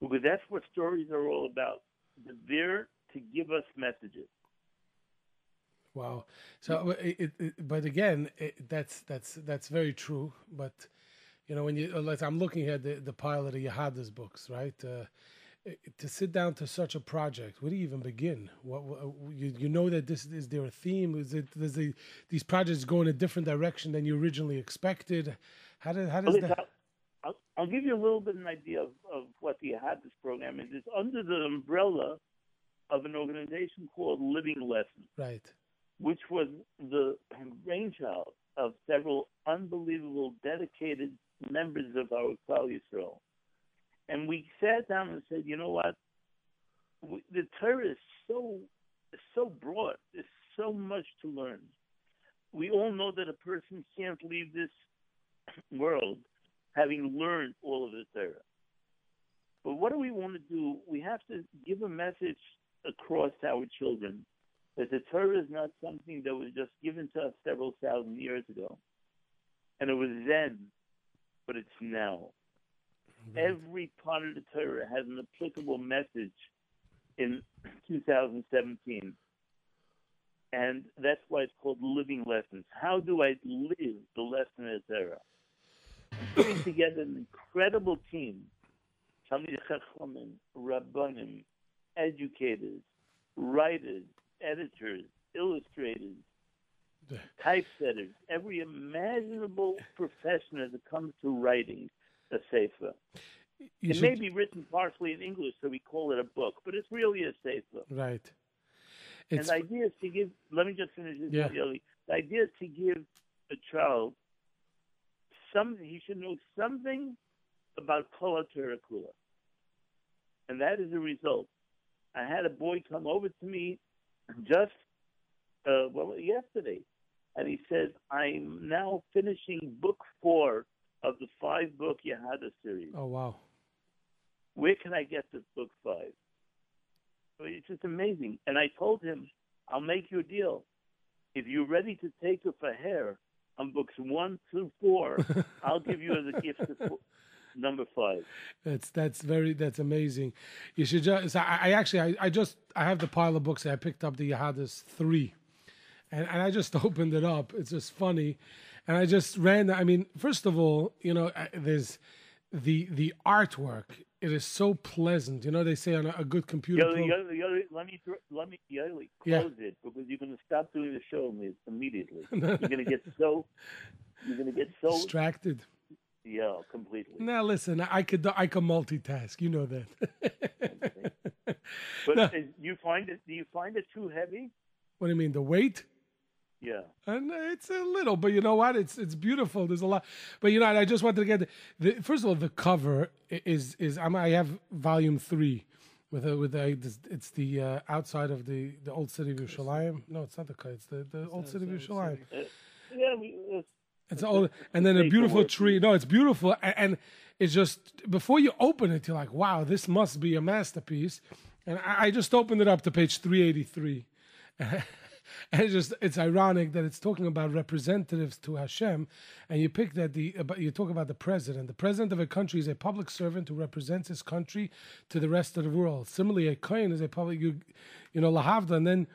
H: Because that's what stories are all about. They're there to give us messages.
A: Wow. So, uh, it, it, but again, it, that's that's that's very true. But you know, when you uh, like, I'm looking at the the pile of the Yahadus books, right? Uh, to sit down to such a project, where do you even begin? What, what you you know that this is there a theme? Is it does the, these projects go in a different direction than you originally expected? How did how does that?
H: I'll, I'll, I'll give you a little bit of an idea of, of what the Yahadus program is. It's under the umbrella of an organization called Living Lessons,
A: Right.
H: Which was the brainchild of several unbelievable, dedicated members of our Klal Yisrael. And we sat down and said, you know what? The Torah is so so broad. There's so much to learn. We all know that a person can't leave this world having learned all of the Torah. But what do we want to do? We have to give a message across to our children that the Torah is not something that was just given to us several thousand years ago. And it was then, but it's now. Every part of the Torah has an applicable message in 2017. And that's why it's called living lessons. How do I live the lesson of the Torah? Putting together an incredible team, Talmid Chachamim, Rabbanim, educators, writers, editors, illustrators, typesetters, every imaginable profession as it comes to writing a sefer.
A: You
H: it
A: should-
H: may be written partially in English, so we call it a book, but it's really a sefer.
A: Right.
H: And the idea is to give. Let me just finish this.
A: Yeah.
H: Yoli. The idea is to give a child something. He should know something about Kula, and that is the result. I had a boy come over to me just uh, well yesterday, and he says, I'm now finishing book four of the five book Yahadus series.
A: Oh wow.
H: Where can I get this book five? It's just amazing. And I told him, I'll make you a deal. If you're ready to take her for hair on books one through four, I'll give you as a gift number five.
A: That's that's very that's amazing. You should just. I, I actually I, I just I have the pile of books. I picked up the Yahadus three, and and I just opened it up. It's just funny, and I just ran. I mean, first of all, you know, there's the the artwork. It is so pleasant. You know, they say on a, a good computer.
H: Yoli,
A: program-
H: Yoli, Yoli, let me let me Yoli,
A: Yeah.
H: close it because you're going to stop doing the show immediately. you're going to get so you're going to get so
A: distracted.
H: Yeah completely.
A: Now listen, I could I could multitask. You know that.
H: But
A: No.
H: uh, you find it? Do you find it too heavy?
A: what do you mean the weight?
H: Yeah.
A: And it's a little, but you know what? It's it's beautiful. There's a lot, but you know, I just wanted to get the, the first of all, the cover is is I'm, I have volume three, with a, with a, it's the uh, outside of the the old city of Yerushalayim. No, it's not the. It's the the old city of Yerushalayim.
H: Uh, yeah. We, uh,
A: It's all, and then a beautiful tree. No, it's beautiful, and, and it's just before you open it, you're like, wow, this must be a masterpiece. And I, I just opened it up to page 383, and it's just it's ironic that it's talking about representatives to Hashem, and you pick that the about, you talk about the president. The president of a country is a public servant who represents his country to the rest of the world. Similarly, a kohen is a public you, you know, lahavda, and then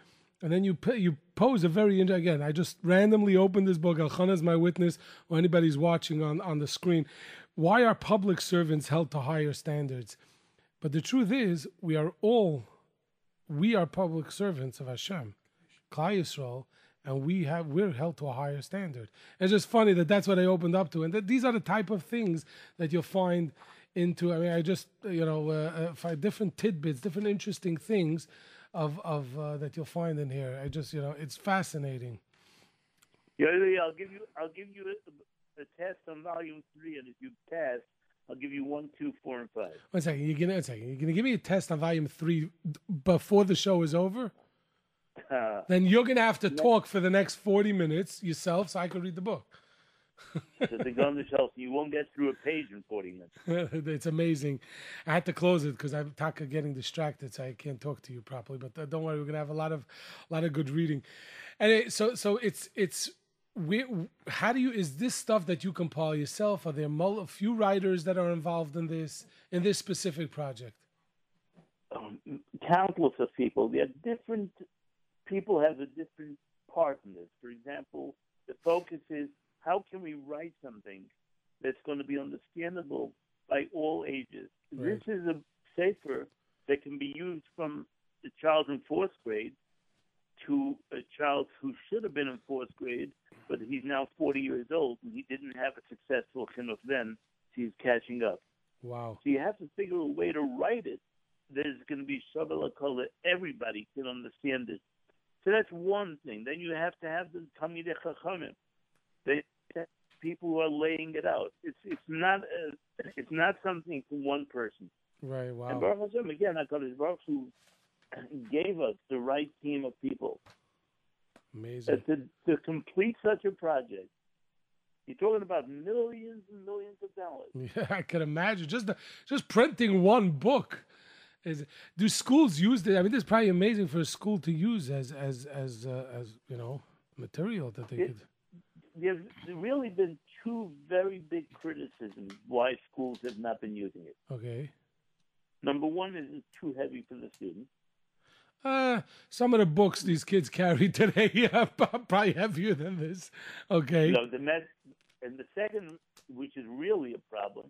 A: and then you you pose a very again. I just randomly opened this book. Elchanan is my witness, or anybody's watching on on the screen. Why are public servants held to higher standards? But the truth is, we are all we are public servants of Hashem, Klal Yisrael, and we have we're held to a higher standard. It's just funny that that's what I opened up to, and that these are the type of things that you'll find into. I mean, I just you know uh, uh, find different tidbits, different interesting things of of uh, that you'll find in here. I just you know it's fascinating.
H: yeah, yeah, I'll give you I'll give you a, a test on volume three, and if you pass, I'll give you one, two, four, and five.
A: One second, you're gonna one second, you're gonna give me a test on volume three before the show is over.
H: Uh,
A: Then you're gonna have to talk for the next forty minutes yourself, so I can read the book.
H: Go on the shelf. You won't get through a page in forty minutes.
A: it's amazing. I had to close it because I'm Taka getting distracted, so I can't talk to you properly. But uh, don't worry, we're gonna have a lot of, a lot of good reading. And it, so, so it's it's. we, how do you is this stuff that you compile yourself? Are there a few writers that are involved in this in this specific project?
H: um, countless of people. There are different people have a different part in this. For example, the focus is how can we write something that's going to be understandable by all ages.
A: Right.
H: This is a sefer that can be used from the child in fourth grade to a child who should have been in fourth grade, but he's now 40 years old and he didn't have a successful chinuch then. So he's catching up.
A: Wow.
H: So you have to figure a way to write it that is going to be Shabbat that everybody can understand it. So that's one thing. Then you have to have the Talmidei Chachamim. They people who are laying it out. It's it's not a, it's not something for one person.
A: Right. Wow. And.
H: Baruch Hashem again, Hakadosh Baruch Hu gave us the right team of people
A: Amazing.
H: to to complete such a project. You're talking about millions and millions of dollars.
A: Yeah, I can imagine just the, just printing one book. Is do schools use it? I mean, this is probably amazing for a school to use as as as uh, as you know material that they
H: Yeah.
A: could.
H: There's really been two very big criticisms why schools have not been using it.
A: Okay.
H: Number one is it's too heavy for the students.
A: Uh, some of the books these kids carry today are probably heavier than this. Okay.
H: You know, the met, and the second, which is really a problem,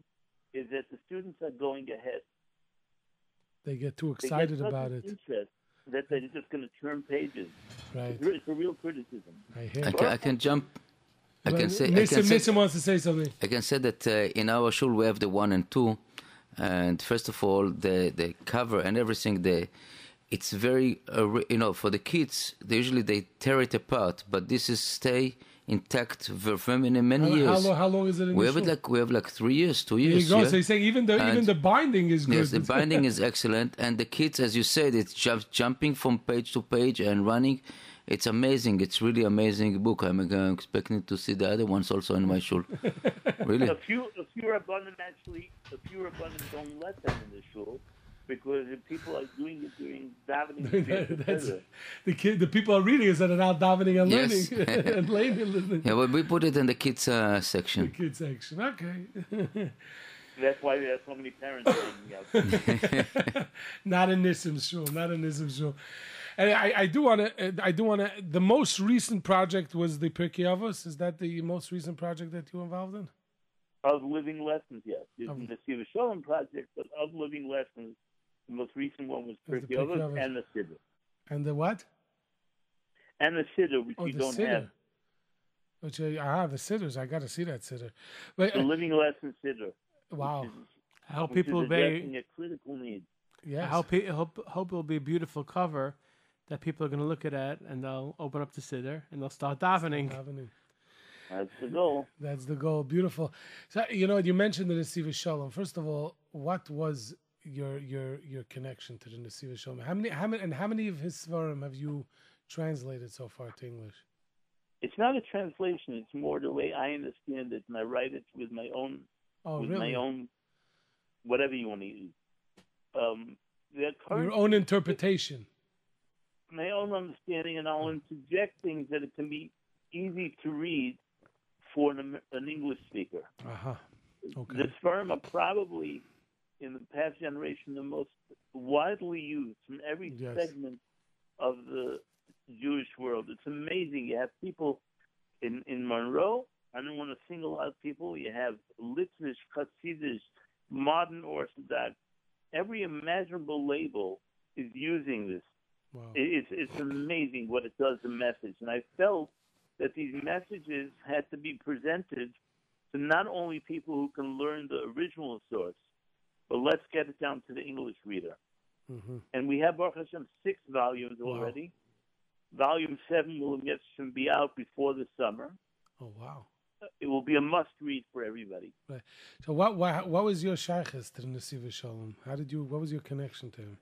H: is that the students are going ahead.
A: They get too
H: They
A: excited
H: get such
A: about
H: an
A: it.
H: Interest that they're just going to turn pages.
A: Right.
H: It's, it's a real criticism.
A: I hear.
D: I can, I can jump. I can say. I
A: Nissim,
D: can say,
A: Nissim wants to say something.
D: I can say that uh, in our shul we have the one and two, and first of all the the cover and everything the. It's very, uh, you know, for the kids. They usually they tear it apart, but this is stay intact for many many
A: How,
D: years.
A: how, long, how long is it in
D: we
A: the
D: have it like we have like three years, two
A: There
D: years.
A: you go.
D: yeah?
A: So he's saying even the even the binding is good.
D: Yes, the binding is excellent, and the kids, as you said, it's just jumping from page to page and running, it's amazing. It's really amazing book. I'm uh, expecting to see the other ones also in my shul. really?
H: A few, a few rabbanim actually, a few rabbanim don't let them in the shul because if people are doing it during davening.
A: That's, the kid, the people are reading is that are now davening and
D: Yes.
A: learning and learning. listening.
D: Yeah, well, we put it in the kids uh,
A: The
D: section.
A: kids section. Okay.
H: That's why there are so many parents hanging out.
A: not in Nissim shul. Not in Nissim shul. And I, I do want to. I do want to. The most recent project was the Pirkei Avos. Is that the most recent project that you were involved in?
H: of living lessons, yes. It's
A: Of-
H: the Siva Shalom project, but of living lessons, the most recent one was
A: Was the
H: Pirkei Avos
A: Avos.
H: and the Siddur.
A: And the what?
H: And the Siddur, which
A: Oh,
H: you don't
A: Siddur.
H: have.
A: Which uh, ah, I I have the Siddurs. I got to see that Siddur. But
H: The living lesson Siddur.
A: wow.
H: Which is,
B: I hope
H: which
B: people
H: is
B: may.
H: addressing a critical need.
B: Yeah,
A: I
B: hope, it- hope hope it'll be a beautiful cover that people are going to look at it and they'll open up the siddur and they'll start davening.
A: Davening.
H: That's the goal.
A: That's the goal. Beautiful. So you know, you mentioned the Nesivos Shalom. First of all, what was your your your connection to the Nesivos Shalom? How many how many and how many of his seforim have you translated so far to English?
H: It's not a translation. It's more the way I understand it, and I write it with my own,
A: Oh,
H: with
A: really?
H: my own, whatever you want to use. Um, current
A: Your own interpretation.
H: My own understanding, and I'll interject things that it can be easy to read for an, an English speaker.
A: Uh huh. Okay.
H: The seforim are probably, in the past generation, the most widely used from every
A: Yes.
H: segment of the Jewish world. It's amazing. You have people in, in Monroe. I don't want to single out people. You have Litvish, Hasidish, modern Orthodox. Every imaginable label is using this
A: Wow.
H: it's it's amazing what it does the message and i felt that these messages had to be presented to not only people who can learn the original source but let's get it down to the english reader
A: hmm
H: and we have Baruch Hashem six volumes
A: Wow.
H: already volume seven will get should be out before the summer
A: Oh wow.
H: it will be a must read for everybody
A: So what what what was your shaychus to the Nesivos Shalom? How did you? What was your connection to him?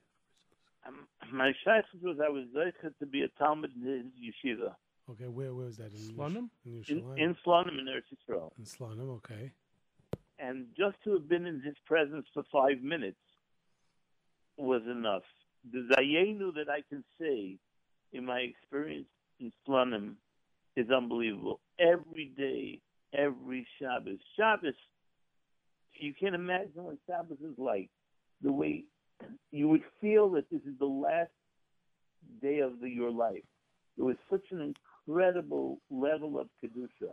H: Um, my shaychus was i was zeichet to be a talmid in his yeshiva
A: Okay, where where was that in
B: Slonim?
A: In
H: in, in Slonim in Eretz Yisrael.
A: in Slonim, okay.
H: and just to have been in his presence for five minutes was enough. The Zayenu that I can say in my experience in Slonim is unbelievable. Every day, every Shabbos. Shabbos, you can't imagine what Shabbos is like. The way you would feel that this is the last day of the, your life. It was such an incredible level of Kedusha.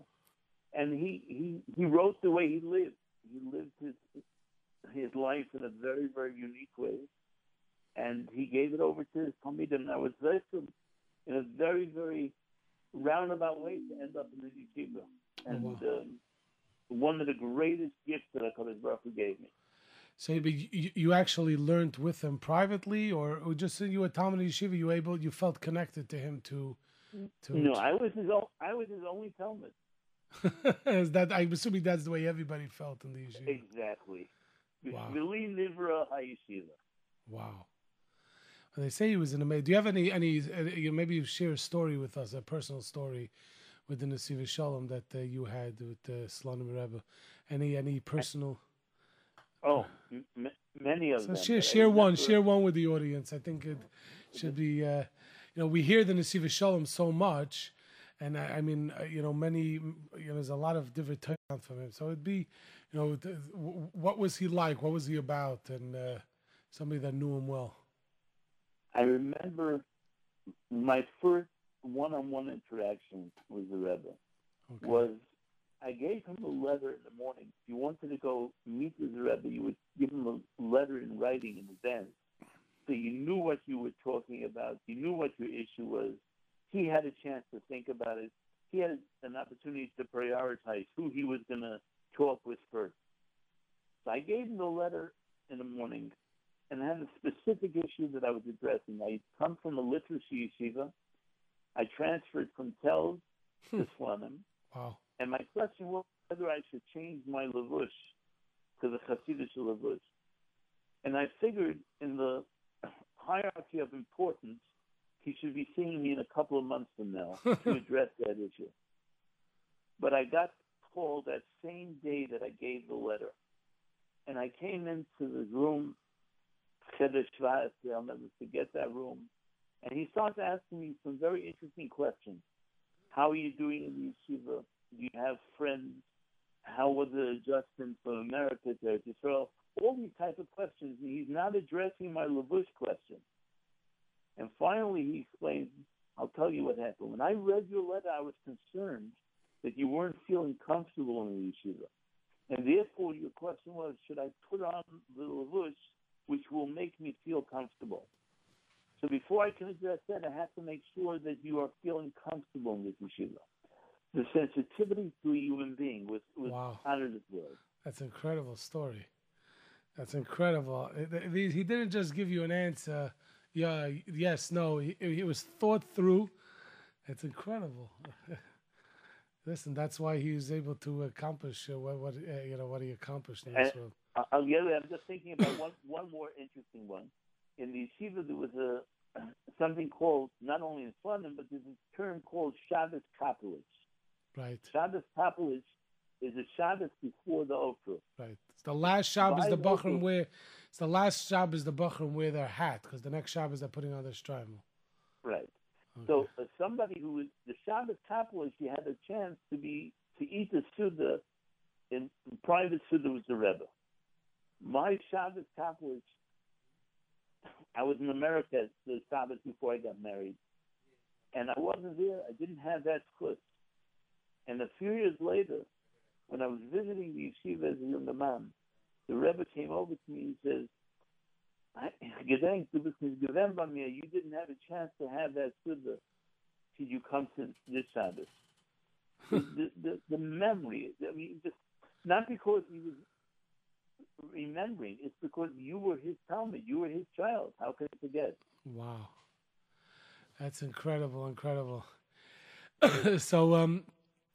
H: And he, he, he wrote the way he lived he lived his his life in a very very unique way, and he gave it over to his talmidim. And I was there to, in a very very roundabout way to end up in the yeshiva, and
A: wow.
H: um, one of the greatest gifts that Hakadosh Baruch Hu gave me.
A: So you, you actually learned with him privately, or, or just you were Talmid Yeshiva, you able you felt connected to him to to
H: No, I was his o- I was his only talmid.
A: Is that I'm assuming that's the way everybody felt in the yeshiva.
H: Exactly.
A: Wow.
H: Bishvili nivra hayeshiva.
A: Wow. Well, they say he was an amazing. Do you have any any? Uh, you maybe you share a story with us, a personal story with the Nesivos Shalom that uh, you had with the Slonim Rebbe. Any any personal?
H: Oh, m- many of
A: So
H: them.
A: share share one share one with the audience. I think it should be. Uh, you know, we hear the Nesivos Shalom so much, and I, I mean, uh, you know, many. You know, there's a lot of different types from him. So it'd be, you know, th- what was he like? What was he about? And uh, somebody that knew him well.
H: I remember my first one-on-one interaction with the Rebbe
A: Okay.
H: was I gave him a letter in the morning. If you wanted to go meet with the Rebbe, you would give him a letter in writing in advance. So you knew what you were talking about. You knew what your issue was. He had a chance to think about it. He had an opportunity to prioritize who he was going to talk with first. So I gave him the letter in the morning and I had a specific issue that I was addressing. I come from a Litvishe yeshiva. I transferred from Telz to hmm. Slonim.
A: Wow.
H: And my question was whether I should change my lavush to the Hasidic lavush. And I figured in the hierarchy of importance he should be seeing me in a couple of months from now to address that issue. But I got called that same day that I gave the letter. And I came into the room, I'll never forget that room. And he starts asking me some very interesting questions. How are you doing in the yeshiva? You have friends? How was the adjustment from America to Israel? All these type of questions. And he's not addressing my Lavush question. And finally, he explains, I'll tell you what happened. When I read your letter, I was concerned that you weren't feeling comfortable in the yeshiva. And therefore, your question was, should I put on the lavush, which will make me feel comfortable? So before I can address that, I have to make sure that you are feeling comfortable in this yeshiva. The sensitivity to a human being was, was
A: Wow.
H: honored as word.
A: That's an incredible story. That's incredible. He didn't just give you an answer, yeah, yes, no. He, it was thought through. It's incredible. Listen, that's why he was able to accomplish uh, what, what uh, you know what he accomplished in this
H: And-
A: world.
H: I- I'll get it. I'm just thinking about one, one more interesting one. In the yeshiva, there was a something called, not only in Flamin, but there's a term called Shabbos Kapelich.
A: Right,
H: Shabbos Kapelich is is a Shabbos before the Okra.
A: right. It's the last Shabbos the Bachram wear. It's the last Shabbos the Bachram wear their hat because the next Shabbos they're putting on their shtreimel.
H: Right. So uh, somebody who was the Shabbos Kapelich, you had a chance to be to eat the Suda in private Suda was the Rebbe. My Shabbos Kapelich, I was in America the Shabbos before I got married, and I wasn't there. I didn't have that foot. And a few years later, when I was visiting the yeshiva as a young man, the Rebbe came over to me and says, I, gedenk, du bist nicht gewähnt bei mir. You didn't have a chance to have that Suda. Did you come to this Shabbos? the, the, the, the memory, I mean, just, not because he was remembering, it's because you were his Talmid, you were his child. How could he forget?
A: Wow, that's incredible, incredible. so um,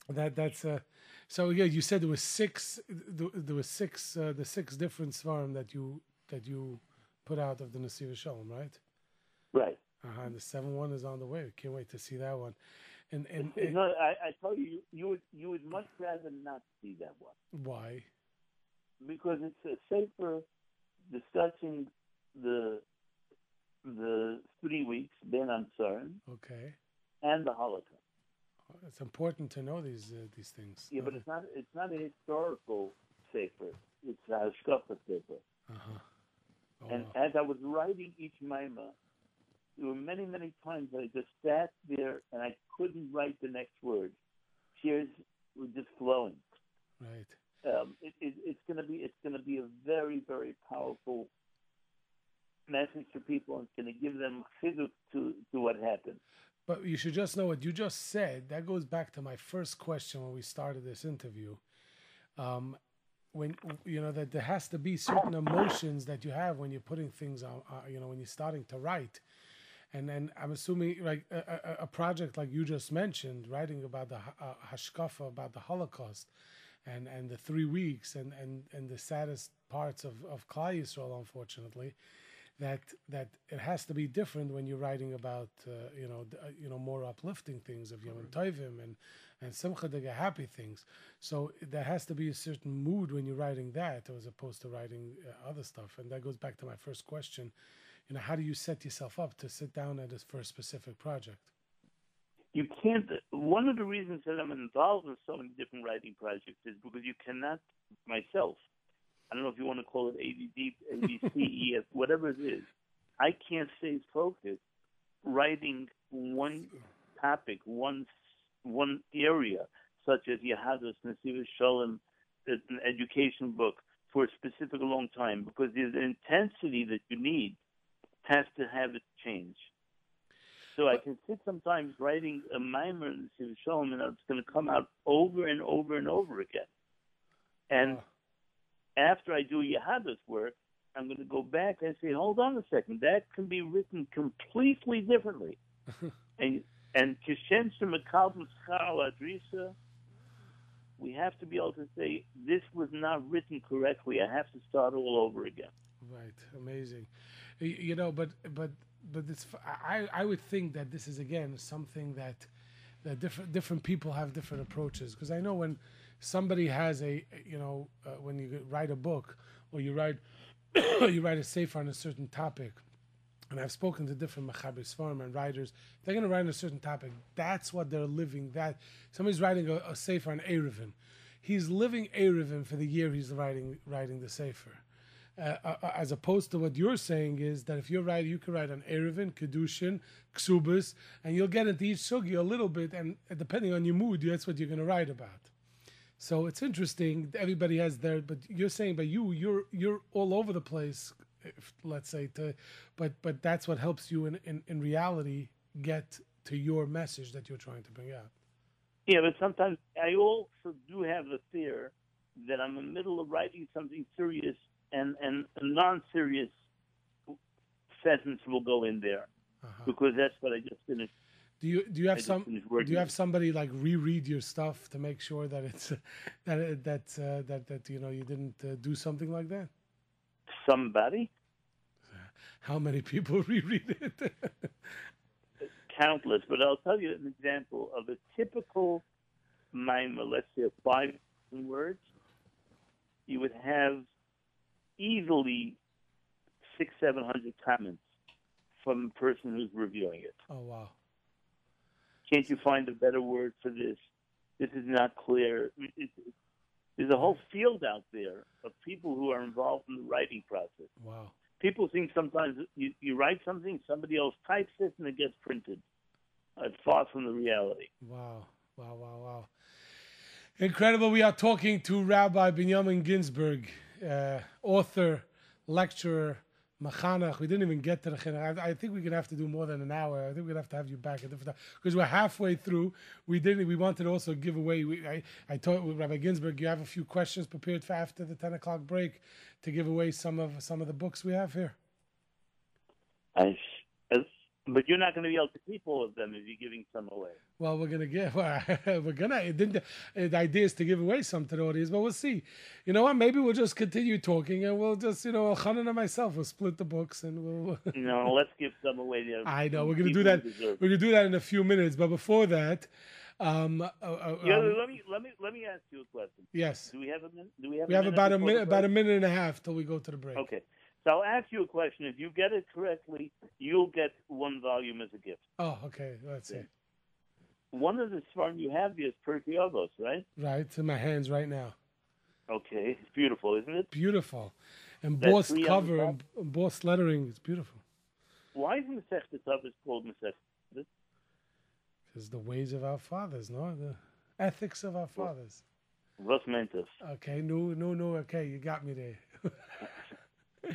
A: that that's uh, so yeah. You said there was six. There, was six. Uh, the six different seforim that you that you put out of the Nesivos Shalom, right?
H: Right.
A: Uh-huh, and the seven one is on the way. Can't wait to see that one. And and,
H: You know, I, I tell you, you, you would you would much rather not see that one
A: why?
H: because it's sefer discussing the the three weeks Bein Hametzarim
A: Okay,
H: and the Holocaust.
A: It's important to know these uh, these things.
H: Yeah, but it's not it's not a historical sefer. It's a hashkafa sefer.
A: uh-huh. Oh,
H: And
A: wow.
H: as I was writing each maima, there were many, many times that I just sat there and I couldn't write the next word. Tears were just flowing.
A: right.
H: Um, it, it, it's going to be it's going to be a very, very powerful message to people, and it's going to give them chizuk to to what happened.
A: But you should just know what you just said. That goes back to my first question when we started this interview. Um, when you know that there has to be certain emotions that you have when you're putting things on, uh, you know, when you're starting to write, and then I'm assuming like a, a, project like you just mentioned, writing about the uh, hashkafa about the Holocaust, and and the three weeks, and and and the saddest parts of of Klal Yisrael, unfortunately that that it has to be different when you're writing about uh, you know d- uh, you know more uplifting things of Yom Tovim and and Simcha happy things. So there has to be a certain mood when you're writing that, as opposed to writing uh, other stuff. And that goes back to my first question. You know, how do you set yourself up to sit down at this for a specific project?
H: You can't. One of the reasons that I'm involved in so many different writing projects is because you cannot myself. I don't know if you want to call it ADD, ABCEF, E whatever it is. I can't stay focused writing one topic, one one area, such as Yahadus, Nesivos Shalom, uh, an education book, for a specific long time, because the intensity that you need has to have it change. So I can sit sometimes writing a mimer in Nesivos Shalom, and it's going to come out over and over and over again. And. After I do Yahadus work, I'm going to go back and say, hold on a second, that can be written completely differently. and and Kishen Makabel Adrisa, we have to be able to say, this was not written correctly. I have to start all over again.
A: Right, amazing. You know, but but but it's I would think that this is again something that that different different people have different approaches because I know when somebody has a you know uh, when you write a book or you write you write a sefer on a certain topic and I've spoken to different Machaber Seforim and writers. They're going to write on a certain topic. That's what they're living. That somebody's writing a, a sefer on Eruvin. He's living Eruvin for the year he's writing writing the sefer. Uh, uh, uh, as opposed to what you're saying is that if you're writing, you can write on Eruvin, Kedushin, Ksubas, and you'll get into each sugi a little bit, and depending on your mood, that's what you're going to write about. So it's interesting. Everybody has their, but you're saying, but you, you're you're all over the place. If, let's say to, but but that's what helps you in, in in reality get to your message that you're trying to bring out.
H: Yeah, but sometimes I also do have the fear that I'm in the middle of writing something serious and, and a non-serious sentence will go in there
A: Uh-huh.
H: because that's what I just finished.
A: Do you do you have some? Do you have somebody like reread your stuff to make sure that it's that that uh, that that you know you didn't uh, do something like that?
H: Somebody,
A: How many people reread it?
H: countless, but I'll tell you an example of a typical mimer, let's say five words, you would have easily six, seven hundred comments from a person who's reviewing it.
A: oh wow!
H: Can't you find a better word for this? This is not clear. It- it- there's a whole field out there of people who are involved in the writing process.
A: Wow!
H: People think sometimes you, you write something, somebody else types it, and it gets printed. It's far from the reality.
A: Wow! Wow! Wow! Wow! Incredible. We are talking to Rabbi Benjamin Ginsberg, uh, author, lecturer, mechanech. We didn't even get to the chinuch. I, I think we're gonna have to do more than an hour. I think we're gonna have to have you back at different time because we're halfway through. We didn't. We wanted to also give away. We, I I told Rabbi Ginsberg you have a few questions prepared for after the ten o'clock break to give away some of some of the books we have here.
H: I, but you're not going to be able to keep all of them if you're giving some away.
A: Well, we're gonna give. We're gonna. It didn't. uh, The idea is to give away some to the audience, but we'll see. You know what? Maybe we'll just continue talking, and we'll just, you know, Hanan and myself will split the books, and we'll.
H: You know, let's give some away. There.
A: I know we're gonna do that. We're gonna do that in a few minutes, but before that, um, uh, uh,
H: Yeah,
A: um,
H: let me let me let me ask you a question.
A: yes,
H: Do we have a minute? Do we have?
A: we have about a minute, about a minute and a half till we go to the break.
H: Okay. So I'll ask you a question. If you get it correctly, you'll get one volume as a gift.
A: Oh, okay. Let's see.
H: One of the farm you have here is Avos, right?
A: Right, it's in my hands right now.
H: Okay, it's beautiful, isn't it?
A: Beautiful, embossed cover, em- embossed lettering. It's beautiful.
H: Why is Masechet Avos called Masechet?
A: It's the ways of our fathers, no, the ethics of our fathers.
H: Us?
A: Okay, no, no, no. Okay, you got me there.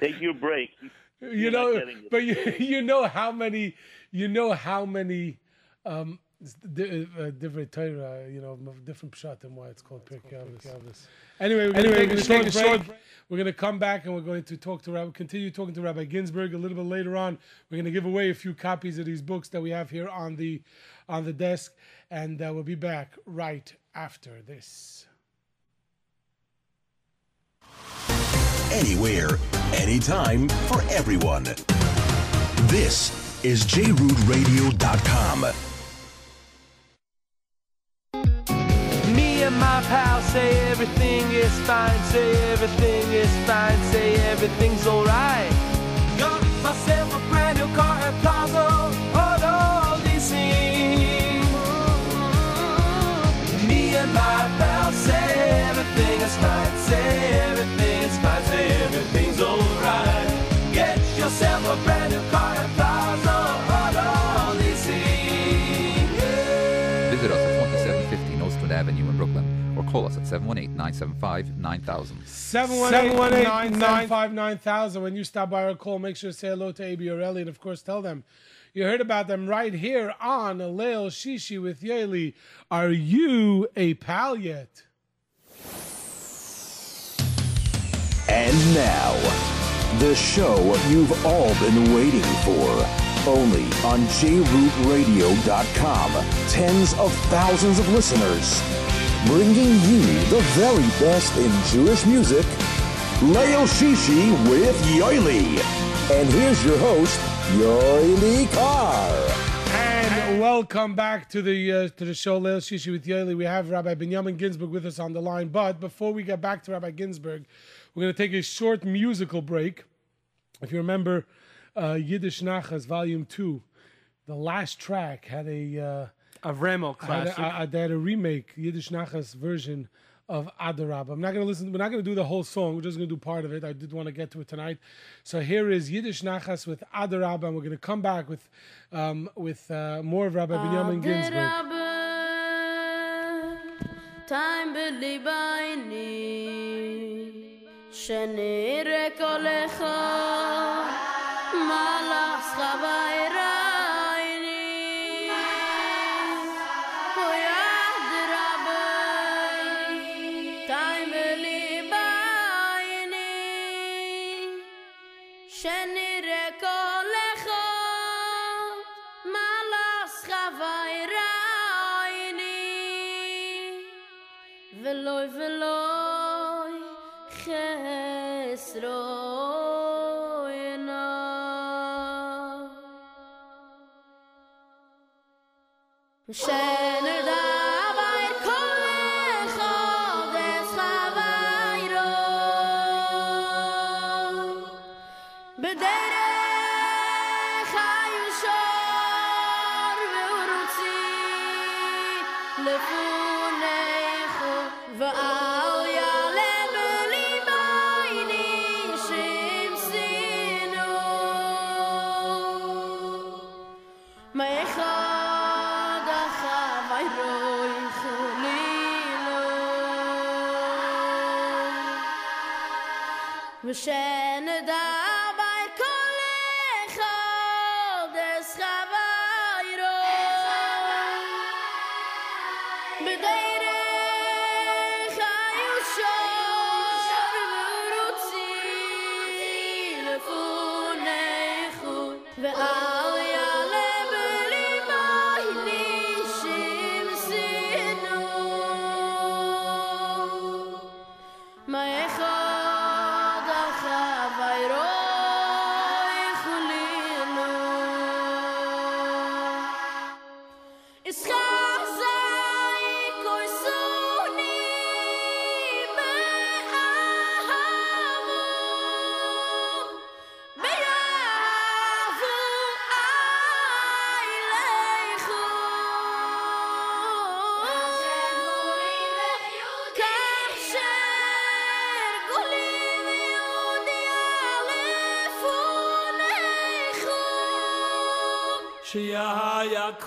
H: Take your break.
A: you
H: You're not
A: know, but you you know how many you know how many um s- di- uh, different Torah, you know, different pshat and why it's called Pirkei Avos. Anyway, we're gonna
B: Anyway,
A: take,
B: we're
A: a,
B: gonna
A: short
B: take a
A: break. We're gonna come back and we're going to talk to Rabbi, continue talking to Rabbi Ginsberg a little bit later on. We're gonna give away a few copies of these books that we have here on the on the desk, and uh, we'll be back right after this.
I: anywhere, anytime, for everyone. This is jrootradio.com.
E: my pal say everything is fine, say everything is fine, say everything's alright. Got myself a brand new car at Plaza, auto leasing. Me and my pal say everything is fine, say everything is fine, say everything's alright. Get yourself a brand new
F: call us at 718 975 9000.
A: 718-975-9000. When you stop by our call, make sure to say hello to AB Orelli and, of course, tell them you heard about them right here on Leil Shishi with Yoely. Are you a pal yet?
I: And now, the show you've all been waiting for. Only on jrootradio.com. Tens of thousands of listeners. Bringing you the very best in Jewish music. Leil Shishi with Yoely. And here's your host, Yoely Kar.
A: And welcome back to the uh, to the show, Leil Shishi with Yoely. We have Rabbi Benjamin Ginsberg with us on the line. But before we get back to Rabbi Ginsberg, we're going to take a short musical break. If you remember, uh, Yiddish Nachas Volume Two, the last track had a uh,
B: A Remo
A: had
B: classic.
A: a, a, they had a remake Yiddish Nachas version of Adarab. I'm not going to listen. We're not going to do the whole song. We're just going to do part of it. I did want to get to it tonight. So here is Yiddish Nachas with Adarab, and we're going to come back with um, with uh, more of Rabbi Benjamin
J: Ginsberg. Shener da bei kolecha des chavayro בדרך הישר ואורוצי לפונך ואל יעלה בליבייני שמסינו מה אחד
E: Ocean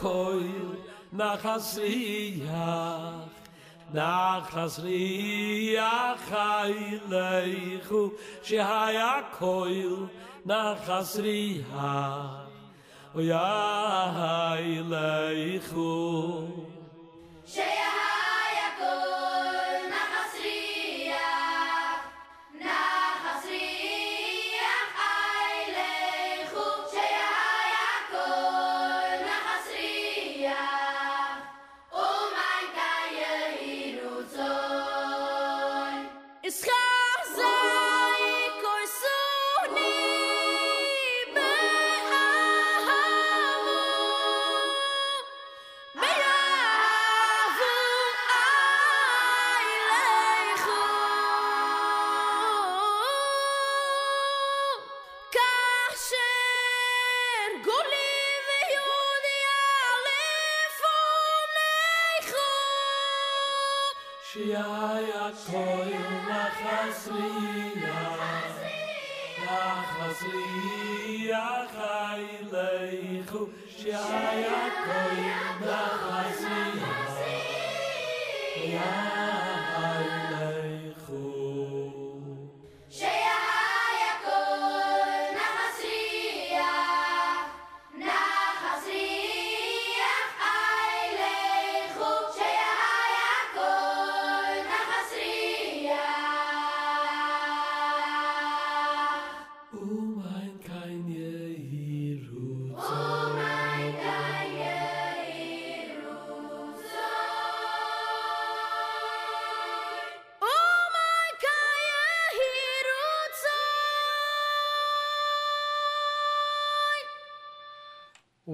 E: koil nachas riach nachas riach ailechu שיהיה koil nachas riach ויailechu
J: שהיה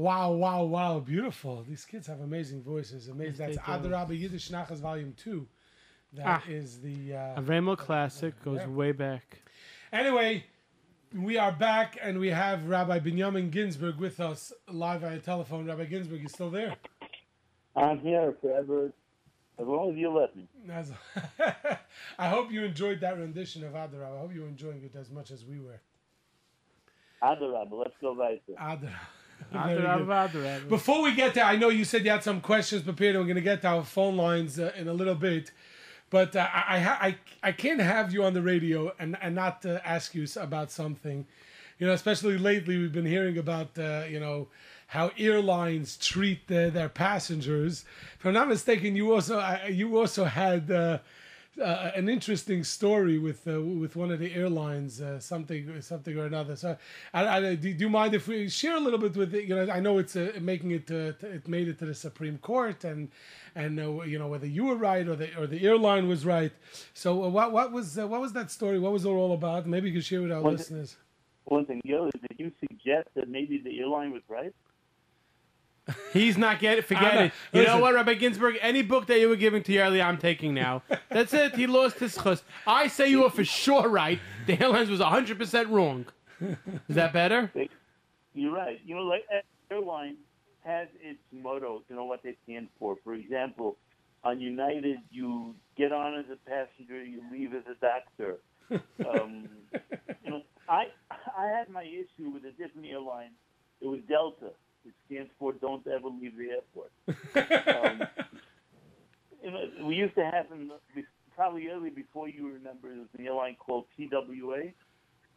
A: Wow, wow, wow. Beautiful. These kids have amazing voices. Amazing. That's
B: they do.
A: Adarabba Yiddish Nachas Volume 2. That
B: Ah.
A: is the. Uh,
B: A Remo classic goes
A: Yeah.
B: way back.
A: Anyway, we are back and we have Rabbi Binyamin Ginsberg with us live via telephone. Rabbi Ginsberg, you still there?
H: I'm here forever, as long as you let me.
A: As- I hope you enjoyed that rendition of Adarabba. I hope you're enjoying it as much as we were.
H: Adarabba, let's go right there.
A: Adarabba.
B: Adar,
A: Very good.
B: adar, adar.
A: Before we get there, I know you said you had some questions prepared, and we're going to get to our phone lines uh, in a little bit. But uh, I, I, ha- I, I can't have you on the radio and, and not uh, ask you about something. You know, especially lately, we've been hearing about, uh, you know, how airlines treat their, their passengers. If I'm not mistaken, you also uh, you also had uh, an interesting story with uh, with one of the airlines, uh, something something or another. So, I, I, do, do you mind if we share a little bit with it? You know, I know it's uh, making it uh, t- it made it to the Supreme Court, and and uh, you know whether you were right or the or the airline was right. So, uh, what what was uh, what was that story? What was it all about? Maybe you could share with our
H: it-
A: listeners.
H: One thing, other, did you suggest that maybe the airline was right?
B: He's not getting. Forget
A: not-
B: it. You know what, Rabbi Ginsberg? Any book that you were giving to Yoely, I'm taking now. That's it. He lost his chus. I say you were for sure right. The airlines was 100 percent wrong. Is that better?
H: You're right. You know, like every airline has its motto. You know what they stand for. For example, on United, you get on as a passenger, you leave as a doctor. Um, you know, I I had my issue with a different airline. It was Delta. It stands for "Don't ever leave the airport." um, you know, we used to have in the, probably early before you remember. There was an airline called TWA.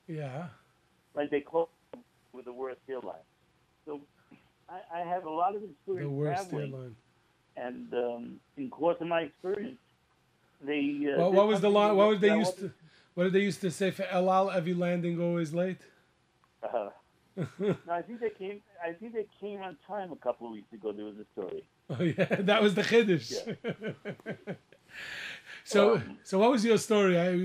A: Yeah.
H: Like they closed with the worst airline. So I, I have a lot of experience
A: The worst
H: traveling,
A: airline.
H: and um, in course of my experience, they. Uh,
A: What, what was the
H: something
A: line? What
H: that
A: was they used to? What did they used to say for El Al? Every landing always late.
H: Uh, no, I think they came. I think they came on time a couple of weeks ago. There was a story.
A: Oh yeah, that was the chiddush. so,
H: Um,
A: so what was your story? I,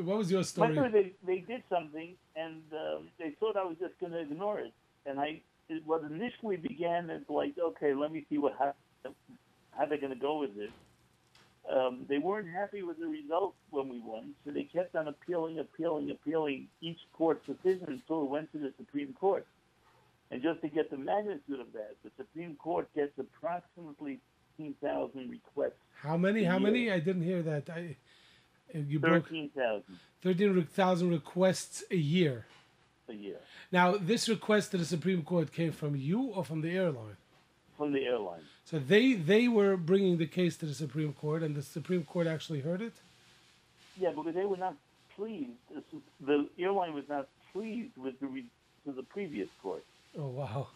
A: what was your story?
H: story, they they did something, and um, they thought I was just going to ignore it. And I, it, what initially began as like, okay, let me see what how, how they're going to go with this. Um, they weren't happy with the result when we won, so they kept on appealing, appealing, appealing each court's decision until it went to the Supreme Court. And just to get the magnitude of that, the Supreme Court gets approximately 15,000 requests.
A: How many? How
H: Yeah.
A: many? I didn't hear that. I, you broke
H: 13,000
A: thirteen thousand requests a year.
H: a year
A: Now, this request to the Supreme Court came from you or from the airline.
H: from the airline.
A: So they they were bringing the case to the Supreme Court, and the Supreme Court actually heard it.
H: Yeah, because they were not pleased. The airline was not pleased with the re- to the previous court.
A: Oh wow!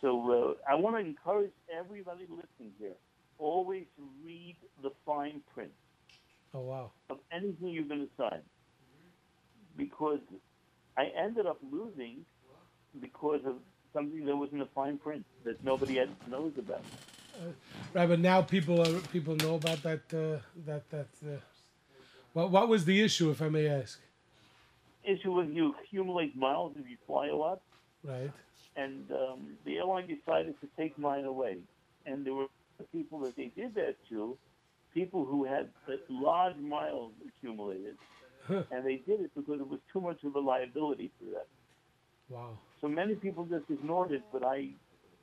H: So uh, I want to encourage everybody listening here always read the fine print
A: Oh wow!
H: of anything you're going to sign, because I ended up losing because of something that was in the fine print that nobody else knows about.
A: Right, but now people are people know about that uh, that that. Uh, what what was the issue, if I may ask?
H: Issue was you accumulate miles if you fly a lot.
A: Right.
H: and um, the airline decided to take mine away. And there were people that they did that to, people who had uh, large miles accumulated, and they did it because it was too much of a liability for them.
A: Wow.
H: So many people just ignored it, but I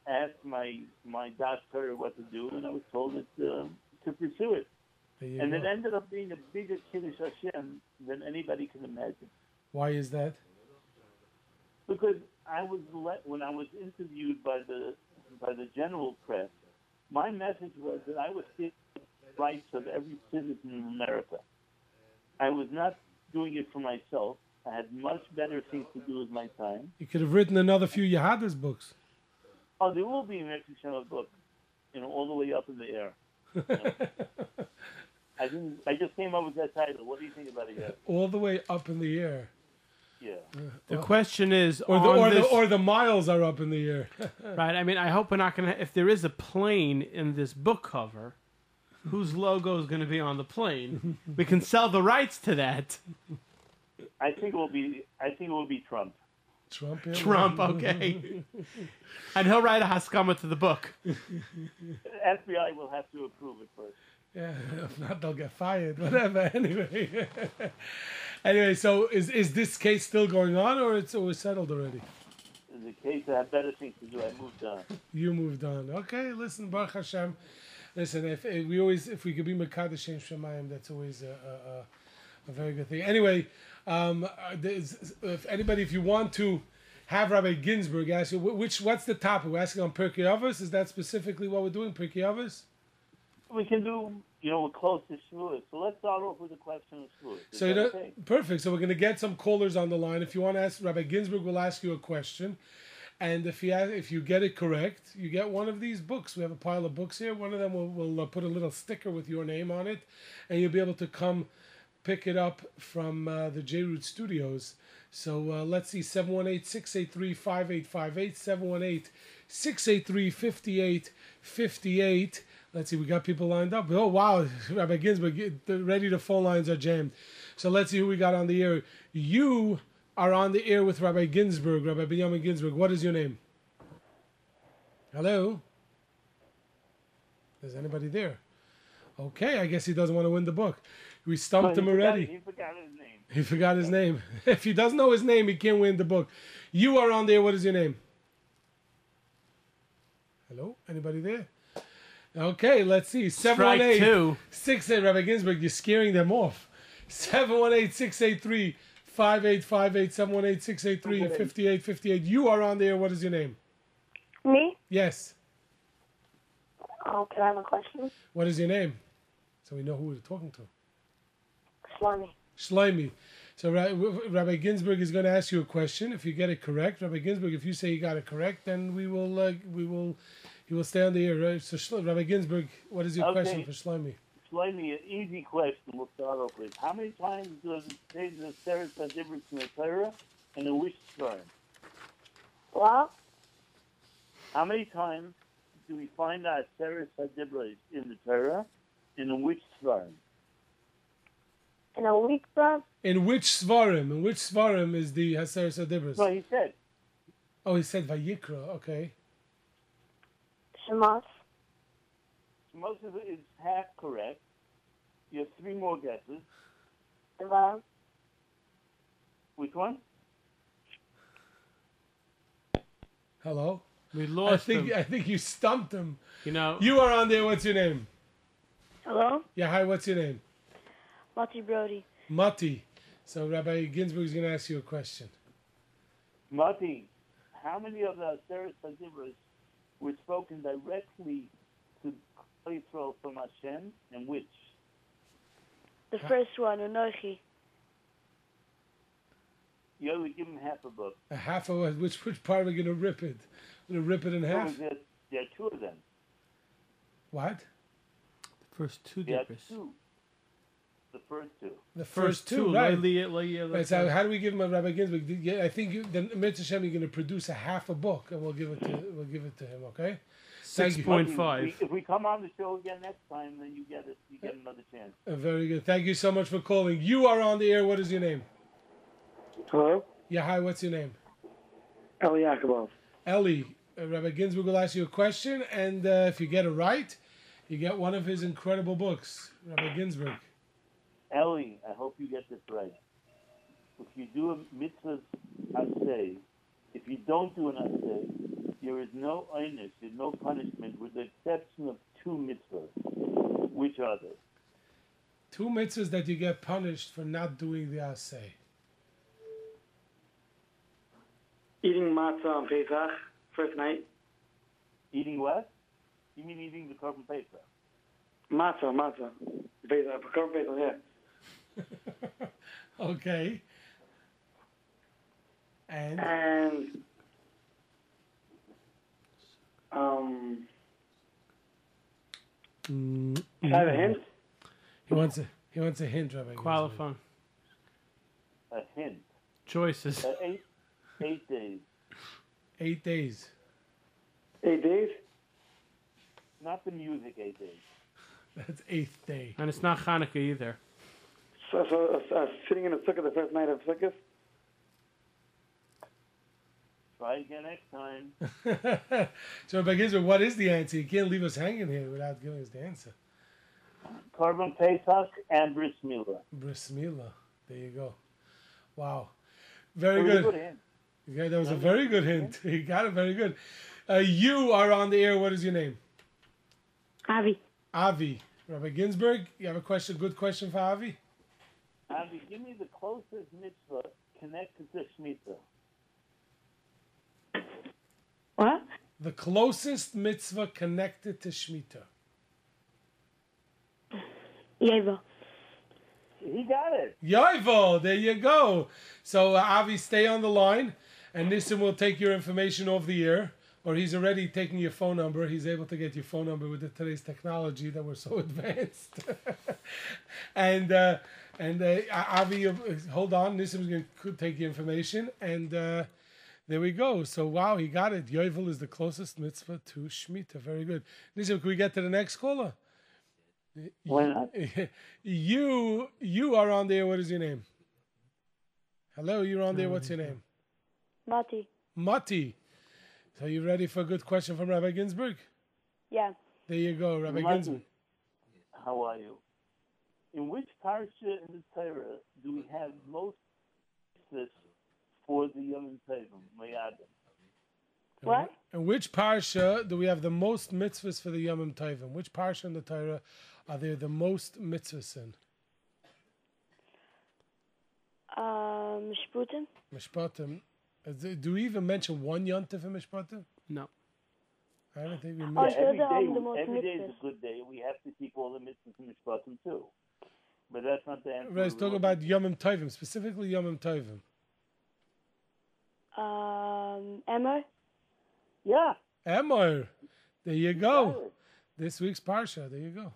H: asked my my doctor what to do, and I was told that, uh, to pursue it. And
A: go.
H: it ended up being a bigger Kiddush Hashem than anybody can imagine.
A: Why is that?
H: because I was let when I was interviewed by the by the general press. My message was that I was seeking the rights of every citizen in America. I was not doing it for myself. I had much better things to do with my time.
A: You could have written another few Yahadus books.
H: Oh, there will be an extra book, you know, all the way up in the air. I didn't. I just came up with that title. What do you think about it? Yet?
A: All the way up in the air.
H: Yeah.
B: The question is,
A: Or the or
B: this,
A: the or the miles are up in the air.
B: right? I mean, I hope we're not gonna. If there is a plane in this book cover, whose logo is going to be on the plane? we can sell the rights to that.
H: I think it will be. I think it will be Trump.
A: Trump. yeah.
B: Trump, okay. and he'll write a haskama to the book.
H: FBI will have to approve it first.
A: Yeah, if not, they'll get fired. Whatever. Anyway. anyway, so is is this case still going on, or it's always settled already?
H: In the case I have better things to do, I moved on.
A: You moved on. Okay, listen, Baruch Hashem. Listen, if, if we always, if we could be Mekadosh Shem Shemayim, that's always a, a, a, a very good thing. Anyway, um, uh, if anybody, if you want to have Rabbi Ginsberg ask you, which, what's the topic? We're asking on Pirkei Avos. Is that specifically what we're doing, Pirkei Avos?
H: We can do, you know, we're close to Shavuot, so let's start off with a question of Shavuot.
A: So you know,
H: okay?
A: perfect. So we're going to get some callers on the line. If you want to ask, Rabbi Ginsberg will ask you a question, and if you a- if you get it correct, you get one of these books. We have a pile of books here. One of them will will uh, put a little sticker with your name on it, and you'll be able to come pick it up from uh, the J Root Studios. So uh, let's see, 718-683-5858, 718-683-5858. Let's see, we got people lined up. Oh, wow, Rabbi Ginsberg, ready, the phone lines are jammed. So let's see who we got on the air. You are on the air with Rabbi Ginsberg, Rabbi Benjamin Ginsberg. What is your name? Hello? Is anybody there? Okay, I guess he doesn't want to win the book. We stumped him
H: he forgot-
A: already.
H: He forgot his name.
A: He forgot his name. if he doesn't know his name, he can't win the book. You are on there. What is your name? Hello? Anybody there? Okay, let's see. 718 68 Rabbi Ginsberg, you're scaring them off. 718 683 5858 718 683 5858. You are on there. What is your name?
K: Me?
A: Yes.
K: Oh, can I have a question?
A: What is your name? So we know who we're talking to.
K: Slimy.
A: Shlomi. So Rabbi Ginsberg is going to ask you a question. If you get it correct, Rabbi Ginsberg, if you say you got it correct, then we will uh, we will he will stay on the air. Right? So Shlo- Rabbi Ginsberg, what is your
H: Okay.
A: question for Shlomi?
H: Slightly an easy question we'll start off with. How many times does it say the Seres difference in the Torah and the wish shrine?
K: What?
H: How many times do we find out Seres Hadibra in the Torah and in which shrine?
K: In a week, bro?
A: In which svarim? In which svarim is the Haser Sadibras?
H: Well, he said
A: Oh, he said Vayikra. Okay.
K: Shemos.
H: most of it is half correct. You have three more guesses.
K: Devarim.
H: Which one?
A: Hello.
B: We lost I
A: think
B: him.
A: I think you stumped him.
B: You know,
A: You are on there. What's your name?
K: Hello?
A: Yeah. Hi. What's your name?
K: Mati Brody.
A: Mati. So Rabbi Ginsberg is going to ask you a question.
H: Mati, how many of the Seres Hadibras were spoken directly to Israel from Hashem and which?
K: The first one, Unochi.
H: You only give him half a book.
A: A half of which which part are we going to rip it? We're going to rip it in
H: There,
A: half.
H: there, there are two of them.
A: What?
B: The first two
H: There are two. The first two.
A: The first, two,
B: Lai-
A: right? Right, so how do we give him a Rabbi Ginsberg? Yeah, I think you, then Mitzvah Hashem, you're going to produce a half a book, and we'll give it to we'll give it to him. Okay. Thank
B: Six
A: you.
B: point
H: If we, if we come on the show again next time, then you get it. You get another chance.
A: Uh, very good. Thank you so much for calling. You are on the air. What is your name?
L: Hello?
A: Yeah. Hi. What's your name?
L: Eli Yakubov.
A: Ellie. Uh, Rabbi Ginsberg will ask you a question, and uh, if you get it right, you get one of his incredible books. Rabbi Ginsberg.
H: Ellie, I hope you get this right. If you do a mitzvah asay, if you don't do an asay, there is no einish, there's no punishment, with the exception of two mitzvahs. Which are they?
A: Two mitzvahs that you get punished for not doing the assay.
L: Eating matzah on Pesach, first night.
H: Eating what? You mean eating the korban pesach?
L: Matzah, matzah. Pesach, Korban Pesach, yeah.
A: Okay. And
L: And, um,
A: Mm,
L: can I have a hint?
A: he wants a he wants a hint, Rabbi. Ginsberg.
B: Qualifying.
H: A hint.
B: Choices.
H: Uh, eight, eight days.
A: Eight days.
L: Eight days?
H: Not the music eight days.
A: That's eighth day.
B: And it's not Hanukkah either.
L: So, so uh, uh, sitting in a sukkah the first night of Sukkot?
H: Try again next time.
A: so, Rabbi Ginsberg, what is the answer? You can't leave us hanging here without giving us the answer.
H: Korban Pesach and Bris Milah.
A: Bris Milah. There you go. Wow. Very
H: Very
A: good.
H: good hint.
A: Yeah, that was a very good hint. You got it very good. Uh, you are on the air. What is your name?
K: Avi.
A: Avi. Rabbi Ginsberg, you have a question, good question for Avi?
H: Avi, give me the closest mitzvah connected to Shemitah.
K: What?
A: The closest mitzvah connected to Shemitah.
K: Yeva.
H: He got it.
A: Yoivo, there you go. So, uh, Avi, stay on the line, and Nissim will take your information off the air, or he's already taking your phone number. He's able to get your phone number with the, today's technology that we're so advanced. and uh, and uh, Avi, uh, hold on, Nissim's going to take the information, and uh, there we go. So, wow, he got it. Yovel is the closest mitzvah to Shemitah. Very good. Nissim, can we get to the next caller?
H: Why not?
A: You you are on there. What is your name? Hello, you're on there. What's your name?
K: Mati.
A: Mati. So you ready for a good question from Rabbi Ginsberg?
K: Yeah.
A: There you go, Rabbi
H: Mati,
A: Ginsberg.
H: How are you? In which parsha in the Torah do we have most mitzvahs for the Yom Tovim, Mayadim?
K: What?
A: In which parsha do we have the most mitzvahs for the Yom Tovim? Which parsha in the Torah are there the most mitzvahs in?
K: Um, Shputim.
A: Mishpatim. Do we even mention one yontif in Mishpatim?
B: No.
A: I don't think we mention.
K: Oh,
H: every day,
K: the most
H: every day is a good day. We have to keep all the mitzvahs in Mishpatim too. But that's not the answer.
A: Let's talk about Yom Tovim, specifically Yom Tovim.
K: Um, Emma.
H: Yeah.
A: Emor. There you go. This week's parsha. There you go.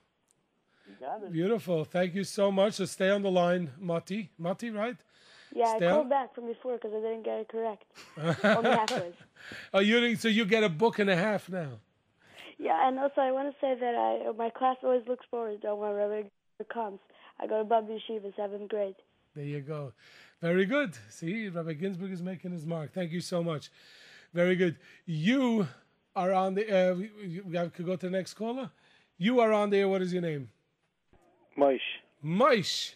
H: You got it.
A: Beautiful. Thank you so much. So stay on the line, Mati. Mati, right?
K: Yeah,
A: Stay
K: I
A: on-
K: called back from before because I didn't get it correct. Only halfway.
A: Oh, you so you get a book and a half now.
K: Yeah, and also I want to say that I my class always looks forward to when Rabbi comes. I go to Bab Yeshiva, seventh grade.
A: There you go. Very good. See, Rabbi Ginsberg is making his mark. Thank you so much. Very good. You are on the. Uh, we, we we have- could go to the next caller. You are on there. What is your name?
L: Moish.
A: Moish.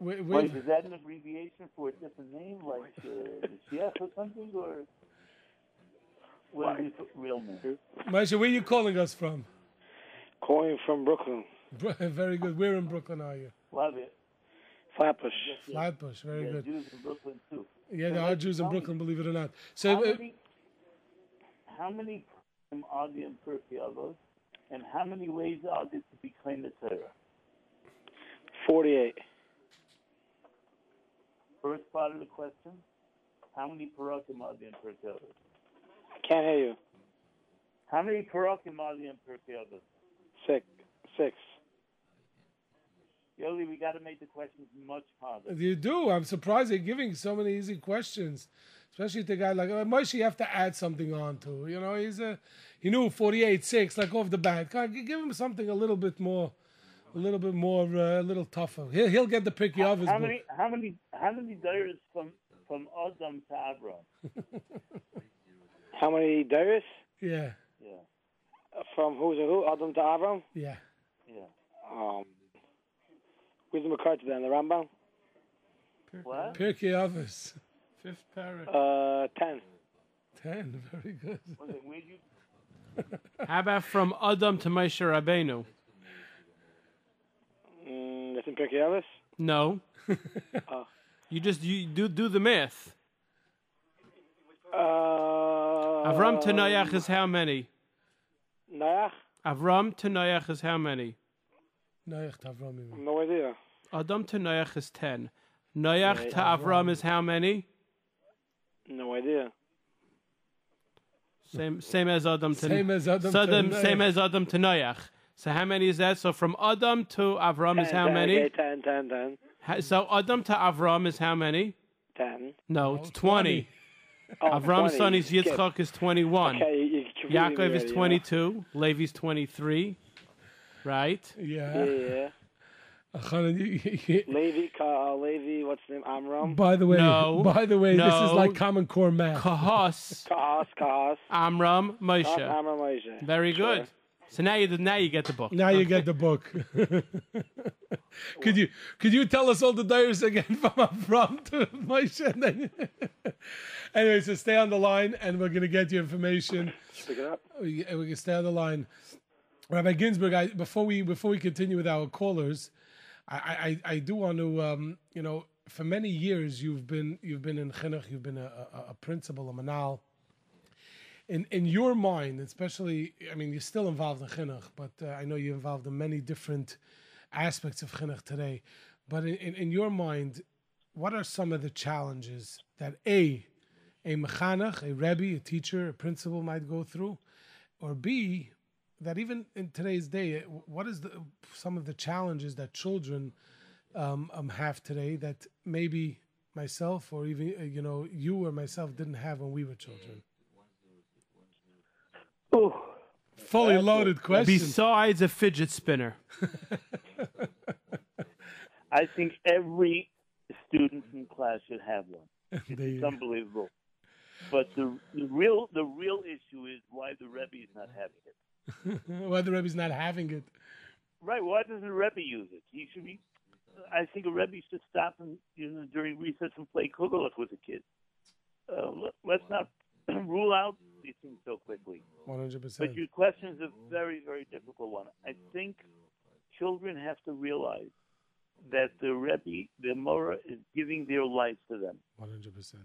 A: Wait,
H: Wait,
A: wait.
H: is that an abbreviation for a different name, like uh, Mashiach or something, or what is his real name?
A: Moish, where are you calling us from?
L: Calling from Brooklyn.
A: Bro- Very good. Where in Brooklyn are you?
H: Love it.
L: Flatbush.
A: Flatbush. Very
H: Yeah,
A: good.
H: Jews in Brooklyn too.
A: Yeah, there are Jews in Brooklyn, believe it or not.
H: How
A: So, uh,
H: many, how many are there in Turkey and how many ways are there to be claimed the Torah?
L: 48.
H: First part of the question: How many parakim are there in Pirkei Avos?
L: Can't hear you.
H: How many parakim are there in Pirkei Avos?
L: Six. Six.
H: Yoely, we got to make the questions much harder.
A: You do. I'm surprised they're giving so many easy questions, especially to a guy like uh, Moshe. You have to add something on to. You know, he's a he knew 48 six like off the bat. Give him something a little bit more, a little bit more, uh, a little tougher. He'll he'll get the picky of his
H: How
A: book.
H: many? How many? How many days from from Adam to Avram?
L: How many Darius?
A: Yeah,
H: Yeah,
L: From who's and who? Adam to Avram?
A: yeah.
H: yeah.
L: Um, Wisdom of Carter then, the Rambam?
H: What?
A: Pirkei Avos.
B: Fifth parak.
L: Uh, 10.
A: Ten. Very good.
H: Wait, where'd you?
B: How about from Adam to Moshe Rabbeinu?
L: Mm, that's in Pirkei Avos?
B: No.
L: Oh.
B: You just you do do the math.
L: Uh,
B: Avram to Noach is how many?
L: Noach?
B: Avram to Noach is how many?
A: Noach to Avram.
L: No idea.
B: Adam to Noach is ten. Noach
L: Okay,
B: to Avram is how many?
L: No idea.
B: Same same as Adam to
A: Same as Adam to
B: Sodom-
A: Noach.
B: same as Adam to Noach. So how many is that? So from Adam to Avram is how
L: 10,
B: many?
L: Okay, 10, 10, 10.
B: Ha- So Adam to Avram is how many?
L: 10.
B: No, oh, it's twenty.
L: Oh,
B: Avram's
L: 20.
B: son is
L: Skip.
B: Yitzchak is twenty-one.
L: Okay, you- you're
B: Yaakov is
L: already,
B: twenty-two. Levi's twenty-three. Right.
A: Yeah.
L: Yeah, yeah.
A: Chanan, you- you-
L: Levi, uh, Levi, what's the name? Amram.
A: by the way,
B: No.
A: by the way, this is like Common Core math.
B: Kahos,
L: Kahas, Kahas.
B: Amram, Moshe.
L: Amram Moshe.
B: Very good.
L: Sure.
B: So now you now you get the book.
A: Now you get the book. could you could you tell us all the diaries again from up front, Moshe? Anyway, so stay on the line, and we're gonna get you information.
L: Pick it up.
A: We, we can stay on the line. Rabbi Ginsberg, I, before we before we continue with our callers, I I, I do want to um, you know for many years you've been you've been in chinuch, you've been a, a, a principal, a manal. In in your mind, especially, I mean, you're still involved in chinuch, but uh, I know you're involved in many different aspects of chinuch today. But in, in, in your mind, what are some of the challenges that a a mechanech, a rebbe, a teacher, a principal might go through, or b that even in today's day, what is the some of the challenges that children um, um, have today that maybe myself or even uh, you know you or myself didn't have when we were children? Oh, Fully loaded question.
B: Besides a fidget spinner.
H: I think every student in class should have one. It's unbelievable. But the, the real the real issue is why the Rebbe is not having it.
A: Why the Rebbe's not having it?
H: Right? Why doesn't the Rebbe use it? He should be. I think a Rebbe should stop and you know during recess and play kugelach with a kid. Uh, let, let's not rule out these things so quickly.
A: One hundred percent.
H: But your question is a very, very difficult one. I think children have to realize that the Rebbe, the Mora, is giving their lives to them.
A: One hundred percent.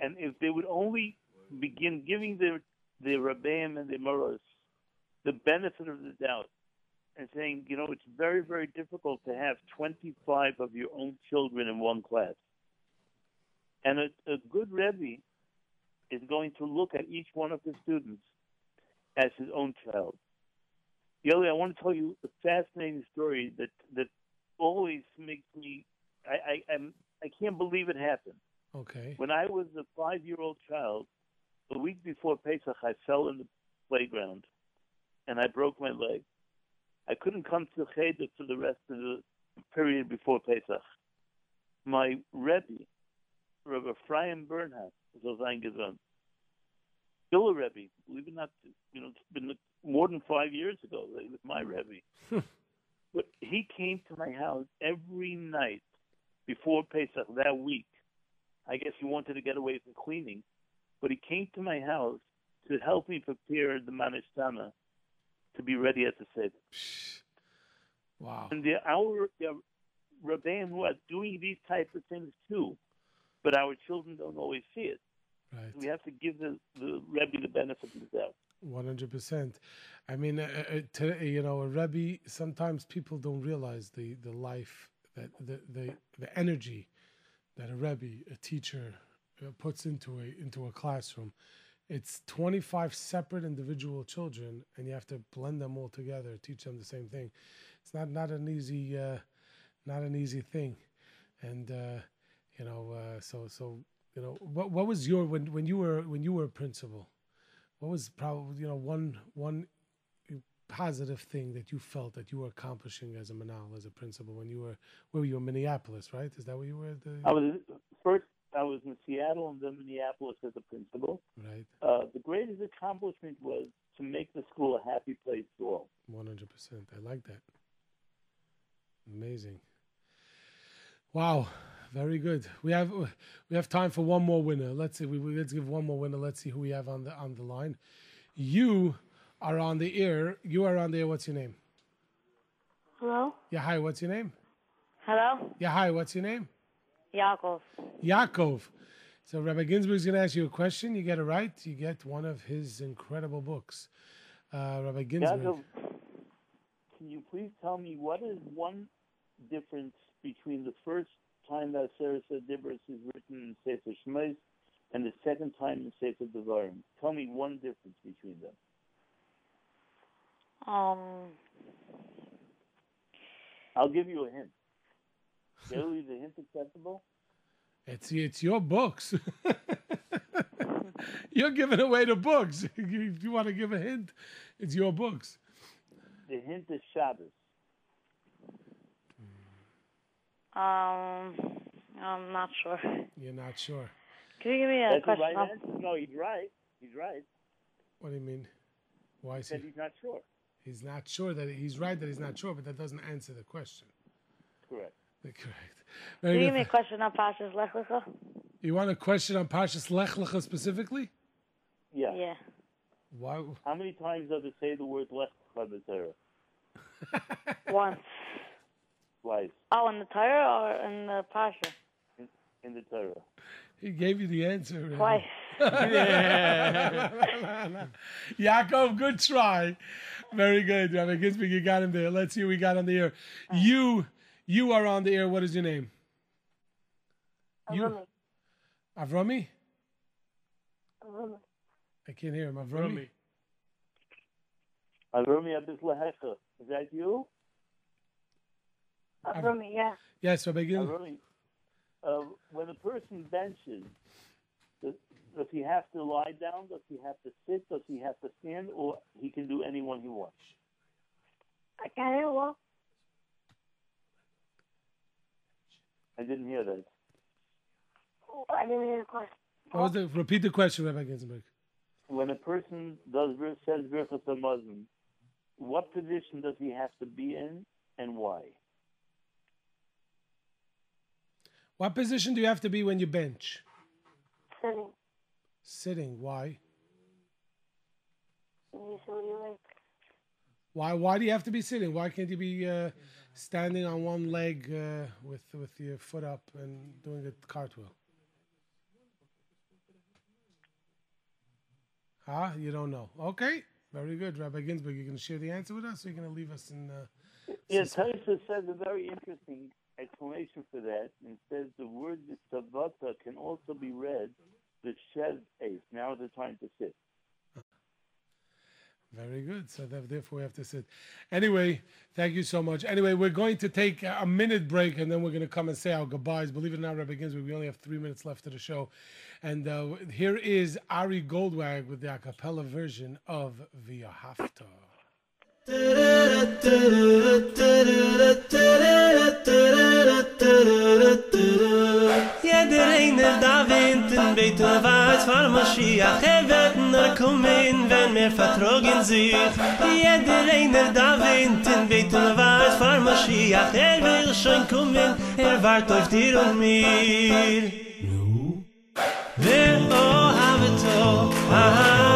H: And if they would only begin giving their their Rebbeim and their Moras the benefit of the doubt and saying, you know, it's very, very difficult to have 25 of your own children in one class. And a, a good Rebbe is going to look at each one of the students as his own child. Yoely, I want to tell you a fascinating story that, that always makes me, I, I, I'm, I can't believe it happened.
A: Okay.
H: When I was a five year old child, a week before Pesach, I fell in the playground and I broke my leg. I couldn't come to Cheder for the rest of the period before Pesach. My Rebbe, Rabbi Ephraim Bernhardt, was ein Gesund. Still a Rebbe, believe it or not, you know, it's been more than five years ago. He was my Rebbe. Hmm. but he came to my house every night before Pesach that week. I guess he wanted to get away from cleaning, but he came to my house to help me prepare the manishtana to be ready at the Seder.
A: Wow.
H: And the, our the Rabbeim who are doing these types of things too, but our children don't always see it.
A: Right.
H: We have to give the, the Rebbe the benefit of the doubt.
A: One hundred percent. I mean, uh, uh, you know, a rebbe. Sometimes people don't realize the the life that the the, the energy that a rebbe, a teacher, puts into a into a classroom. It's twenty five separate individual children, and you have to blend them all together, teach them the same thing. It's not not an easy uh, not an easy thing, and uh, you know, uh, so so you know, what what was your when when you were when you were a principal? what was probably you know one one positive thing that you felt that you were accomplishing as a manal as a principal when you were where were you in Minneapolis right is that where you were at the
H: I was. I was in Seattle and then Minneapolis as a principal.
A: right.
H: Uh, the greatest accomplishment was to make the school a happy place for all.
A: one hundred percent. I like that. Amazing. Wow. Very good. We have we have time for one more winner. Let's see we, we- let's give one more winner. Let's see who we have on the on the line. You are on the air. You are on the air. What's your name?
K: Hello?
A: yeah hi. What's your name?
K: Hello?
A: yeah hi. What's your name
K: Yaakov.
A: Yaakov. So Rabbi Ginsberg's going to ask you a question. You get it right. You get one of his incredible books. Uh, Rabbi Ginsberg.
H: Yaakov, can you please tell me what is one difference between the first time that Sarah Dibris is written in Sefer Shmos and the second time in Sefer Devarim? Tell me one difference between them.
K: Um,
H: I'll give you a hint. Really, is the hint acceptable?
A: It's it's your books. You're giving away the books. if you want to give a hint, it's your books.
H: The hint is Shabbos.
M: Um, I'm not sure.
A: You're not sure.
M: Can you give me a
H: That's the
M: question?
H: right answer. No, he's right. He's right.
A: What do you mean? Why is he?
H: said he's not sure.
A: He's not sure that he's right that he's not sure, but that doesn't answer the question.
H: Correct.
A: Correct.
M: Can
A: Very
M: you give me a question on Pashas Lech Lecha?
A: You want a question on Parshas Lech Lecha specifically?
H: Yeah.
M: Yeah.
A: Why?
H: How many times does it say the word lech in the Torah?
M: Once.
H: Twice
M: Oh, in the Torah or in the Pasha?
H: in, in the Torah.
A: He gave you the answer. already.
M: Twice. Yeah.
A: Yaakov, good try. Very good, Rabbi Ginsberg. You got him there. Let's see who we got on the air. You, you are on the air. What is your name? You, Avrami. I can't hear him. Avrami.
H: Avrami Abis Lehecha. Is that you?
K: Avrami, yeah.
A: Yes, Rabbi Ginsberg.
H: Avrami, uh, when a person benches, does, does he have to lie down? Does he have to sit? Does he have to stand? Or he can do any one he wants?
K: I can't hear well.
H: I didn't hear that.
K: I didn't hear the question.
A: What was the, repeat the question, Rabbi Ginsberg.
H: When a person does vir- says Birchas Hamazon, what position does he have to be in and why?
A: What position do you have to be when you bench?
K: Sitting.
A: Sitting. Why?
K: You see what you like.
A: Why? Why do you have to be sitting? Why can't you be uh, standing on one leg uh, with with your foot up and doing a cartwheel? Huh? You don't know. Okay. Very good, Rabbi Ginsberg. You're going to share the answer with us, or you're going to leave us in? Uh,
H: Yeah, Taisa says a very interesting explanation for that, and says the word tzavata can also be read the shed ace. Now is the time to sit.
A: Very good. So therefore, we have to sit. Anyway, thank you so much. Anyway, we're going to take a minute break, and then we're going to come and say our goodbyes. Believe it or not, Rabbi Ginsberg, we only have three minutes left of the show. And uh, here is Ari Goldwag with the a cappella version of Via Haftar.
E: Sommer kommen, wenn mir vertrogen sieht. Jeder einer da wint, in Beten weiß, vor Moschiach, er will schon kommen, er wart auf dir und mir. Nu? Wer oh, habe to, ah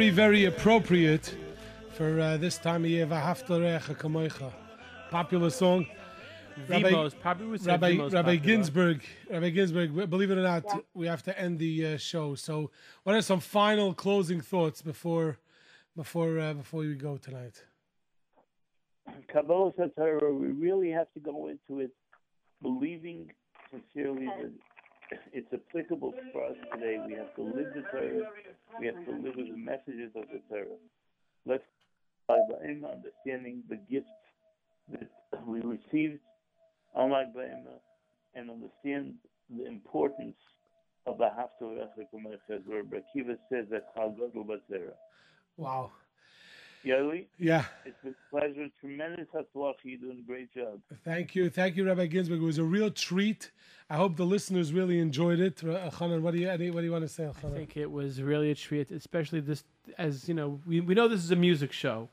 A: Very, very appropriate for uh, this time of year. V'haftarecha kamoicha. Popular song.
B: The most popular- we
A: Rabbi,
B: the most
A: Rabbi
B: popular.
A: Ginsberg, Rabbi Ginsberg, believe it or not, we have to end the uh, show. So, what are some final closing thoughts before, before, uh, before we go tonight?
H: Kabbalah Torah, we really have to go into it believing sincerely that it's applicable for us today. We have to live the Torah. We have to live with the messages of the Torah. Let's by understanding the gifts that we received Lag Ba'ima and understand the importance of the Kumeches, where Rabbi Akiva says that Klal Gadol.
A: Wow.
H: Yoely?
A: Yeah.
H: It's been a pleasure. Tremendous hatzlach. You're doing a great job.
A: Thank you, thank you, Rabbi Ginsberg. It was a real treat. I hope the listeners really enjoyed it. Uh, Chanan, what do you, what do you want to say,
B: I think it was really a treat, especially this, as you know, we, we know this is a music show,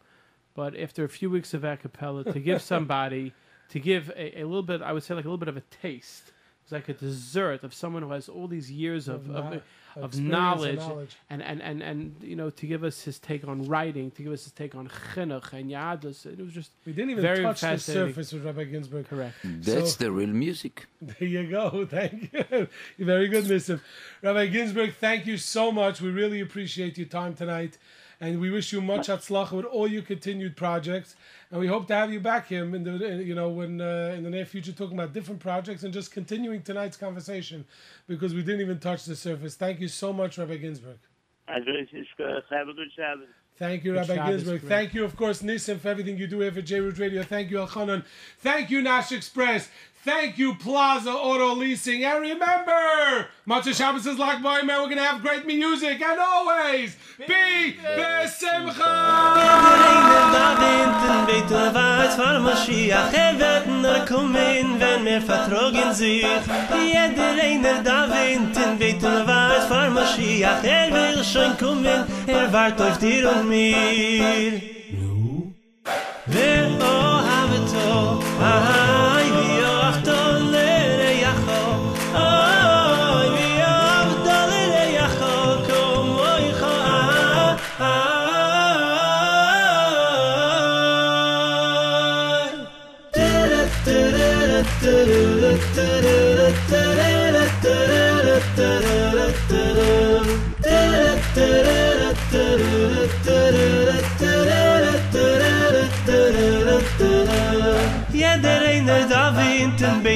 B: but after a few weeks of a cappella, to give somebody, to give a, a little bit, I would say like a little bit of a taste, it's like a dessert of someone who has all these years of,
A: Of
B: of, of,
A: of experience and
B: knowledge,
A: knowledge.
B: And, and, and, and, you know, to give us his take on writing, to give us his take on chinuch and yadus, it was just
A: We didn't even
B: very
A: touch the surface with Rabbi Ginsberg.
B: Correct. Hmm.
D: That's the real music.
A: There you go. Thank you. Very good, Nissim. Rabbi Ginsberg, thank you so much. We really appreciate your time tonight. And we wish you much atzlacha with all your continued projects. And we hope to have you back here in the you know when uh, in the near future talking about different projects and just continuing tonight's conversation because we didn't even touch the surface. Thank you so much, Rabbi
H: Ginsberg. Have a good Shabbos.
A: Thank you, Rabbi
B: Shabbos,
A: Ginsberg.
B: great.
A: Thank you, of course, Nissim, for everything you do here for J Root Radio. Thank you, Elchanan. Thank you, Nash Express. Thank you, Plaza Auto Leasing. And remember, Motzei Shabbos is like boy, man. We're going to have great music. And always, be besimcha.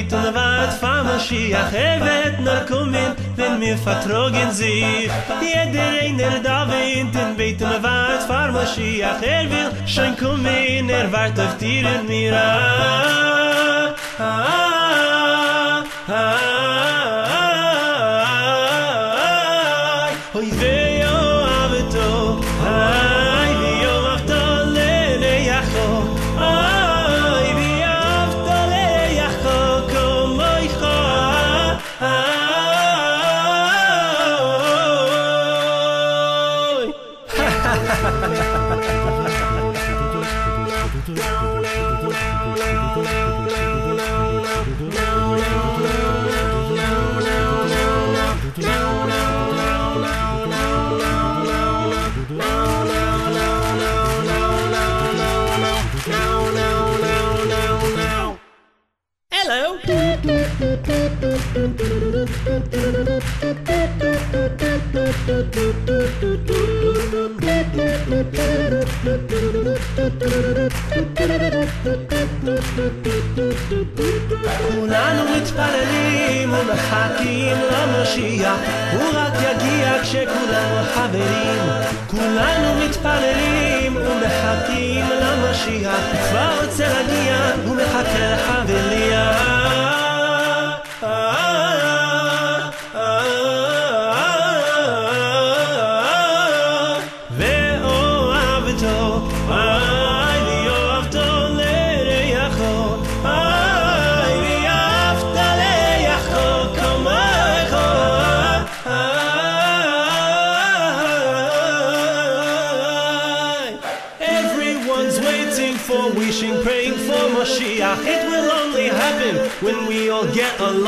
E: Beit und wart fa Mashiach Er wird nur kommen, wenn mir vertrogen sich. Jeder einer da wint in Beit und wart fa Mashiach Er will schon kommen, er wart auf dir und mir. Ah, ah, ah, ah, ah, ומחכים למשיח הוא רק יגיע כשכולנו חברים. כולנו מתפללים ומחכים למשיח. כבר רוצה להגיע ומחכה לחבריה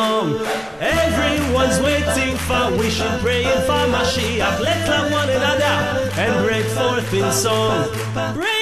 E: Everyone's waiting for, wishing, praying for Mashiach. Let's love one another and break forth in song. Break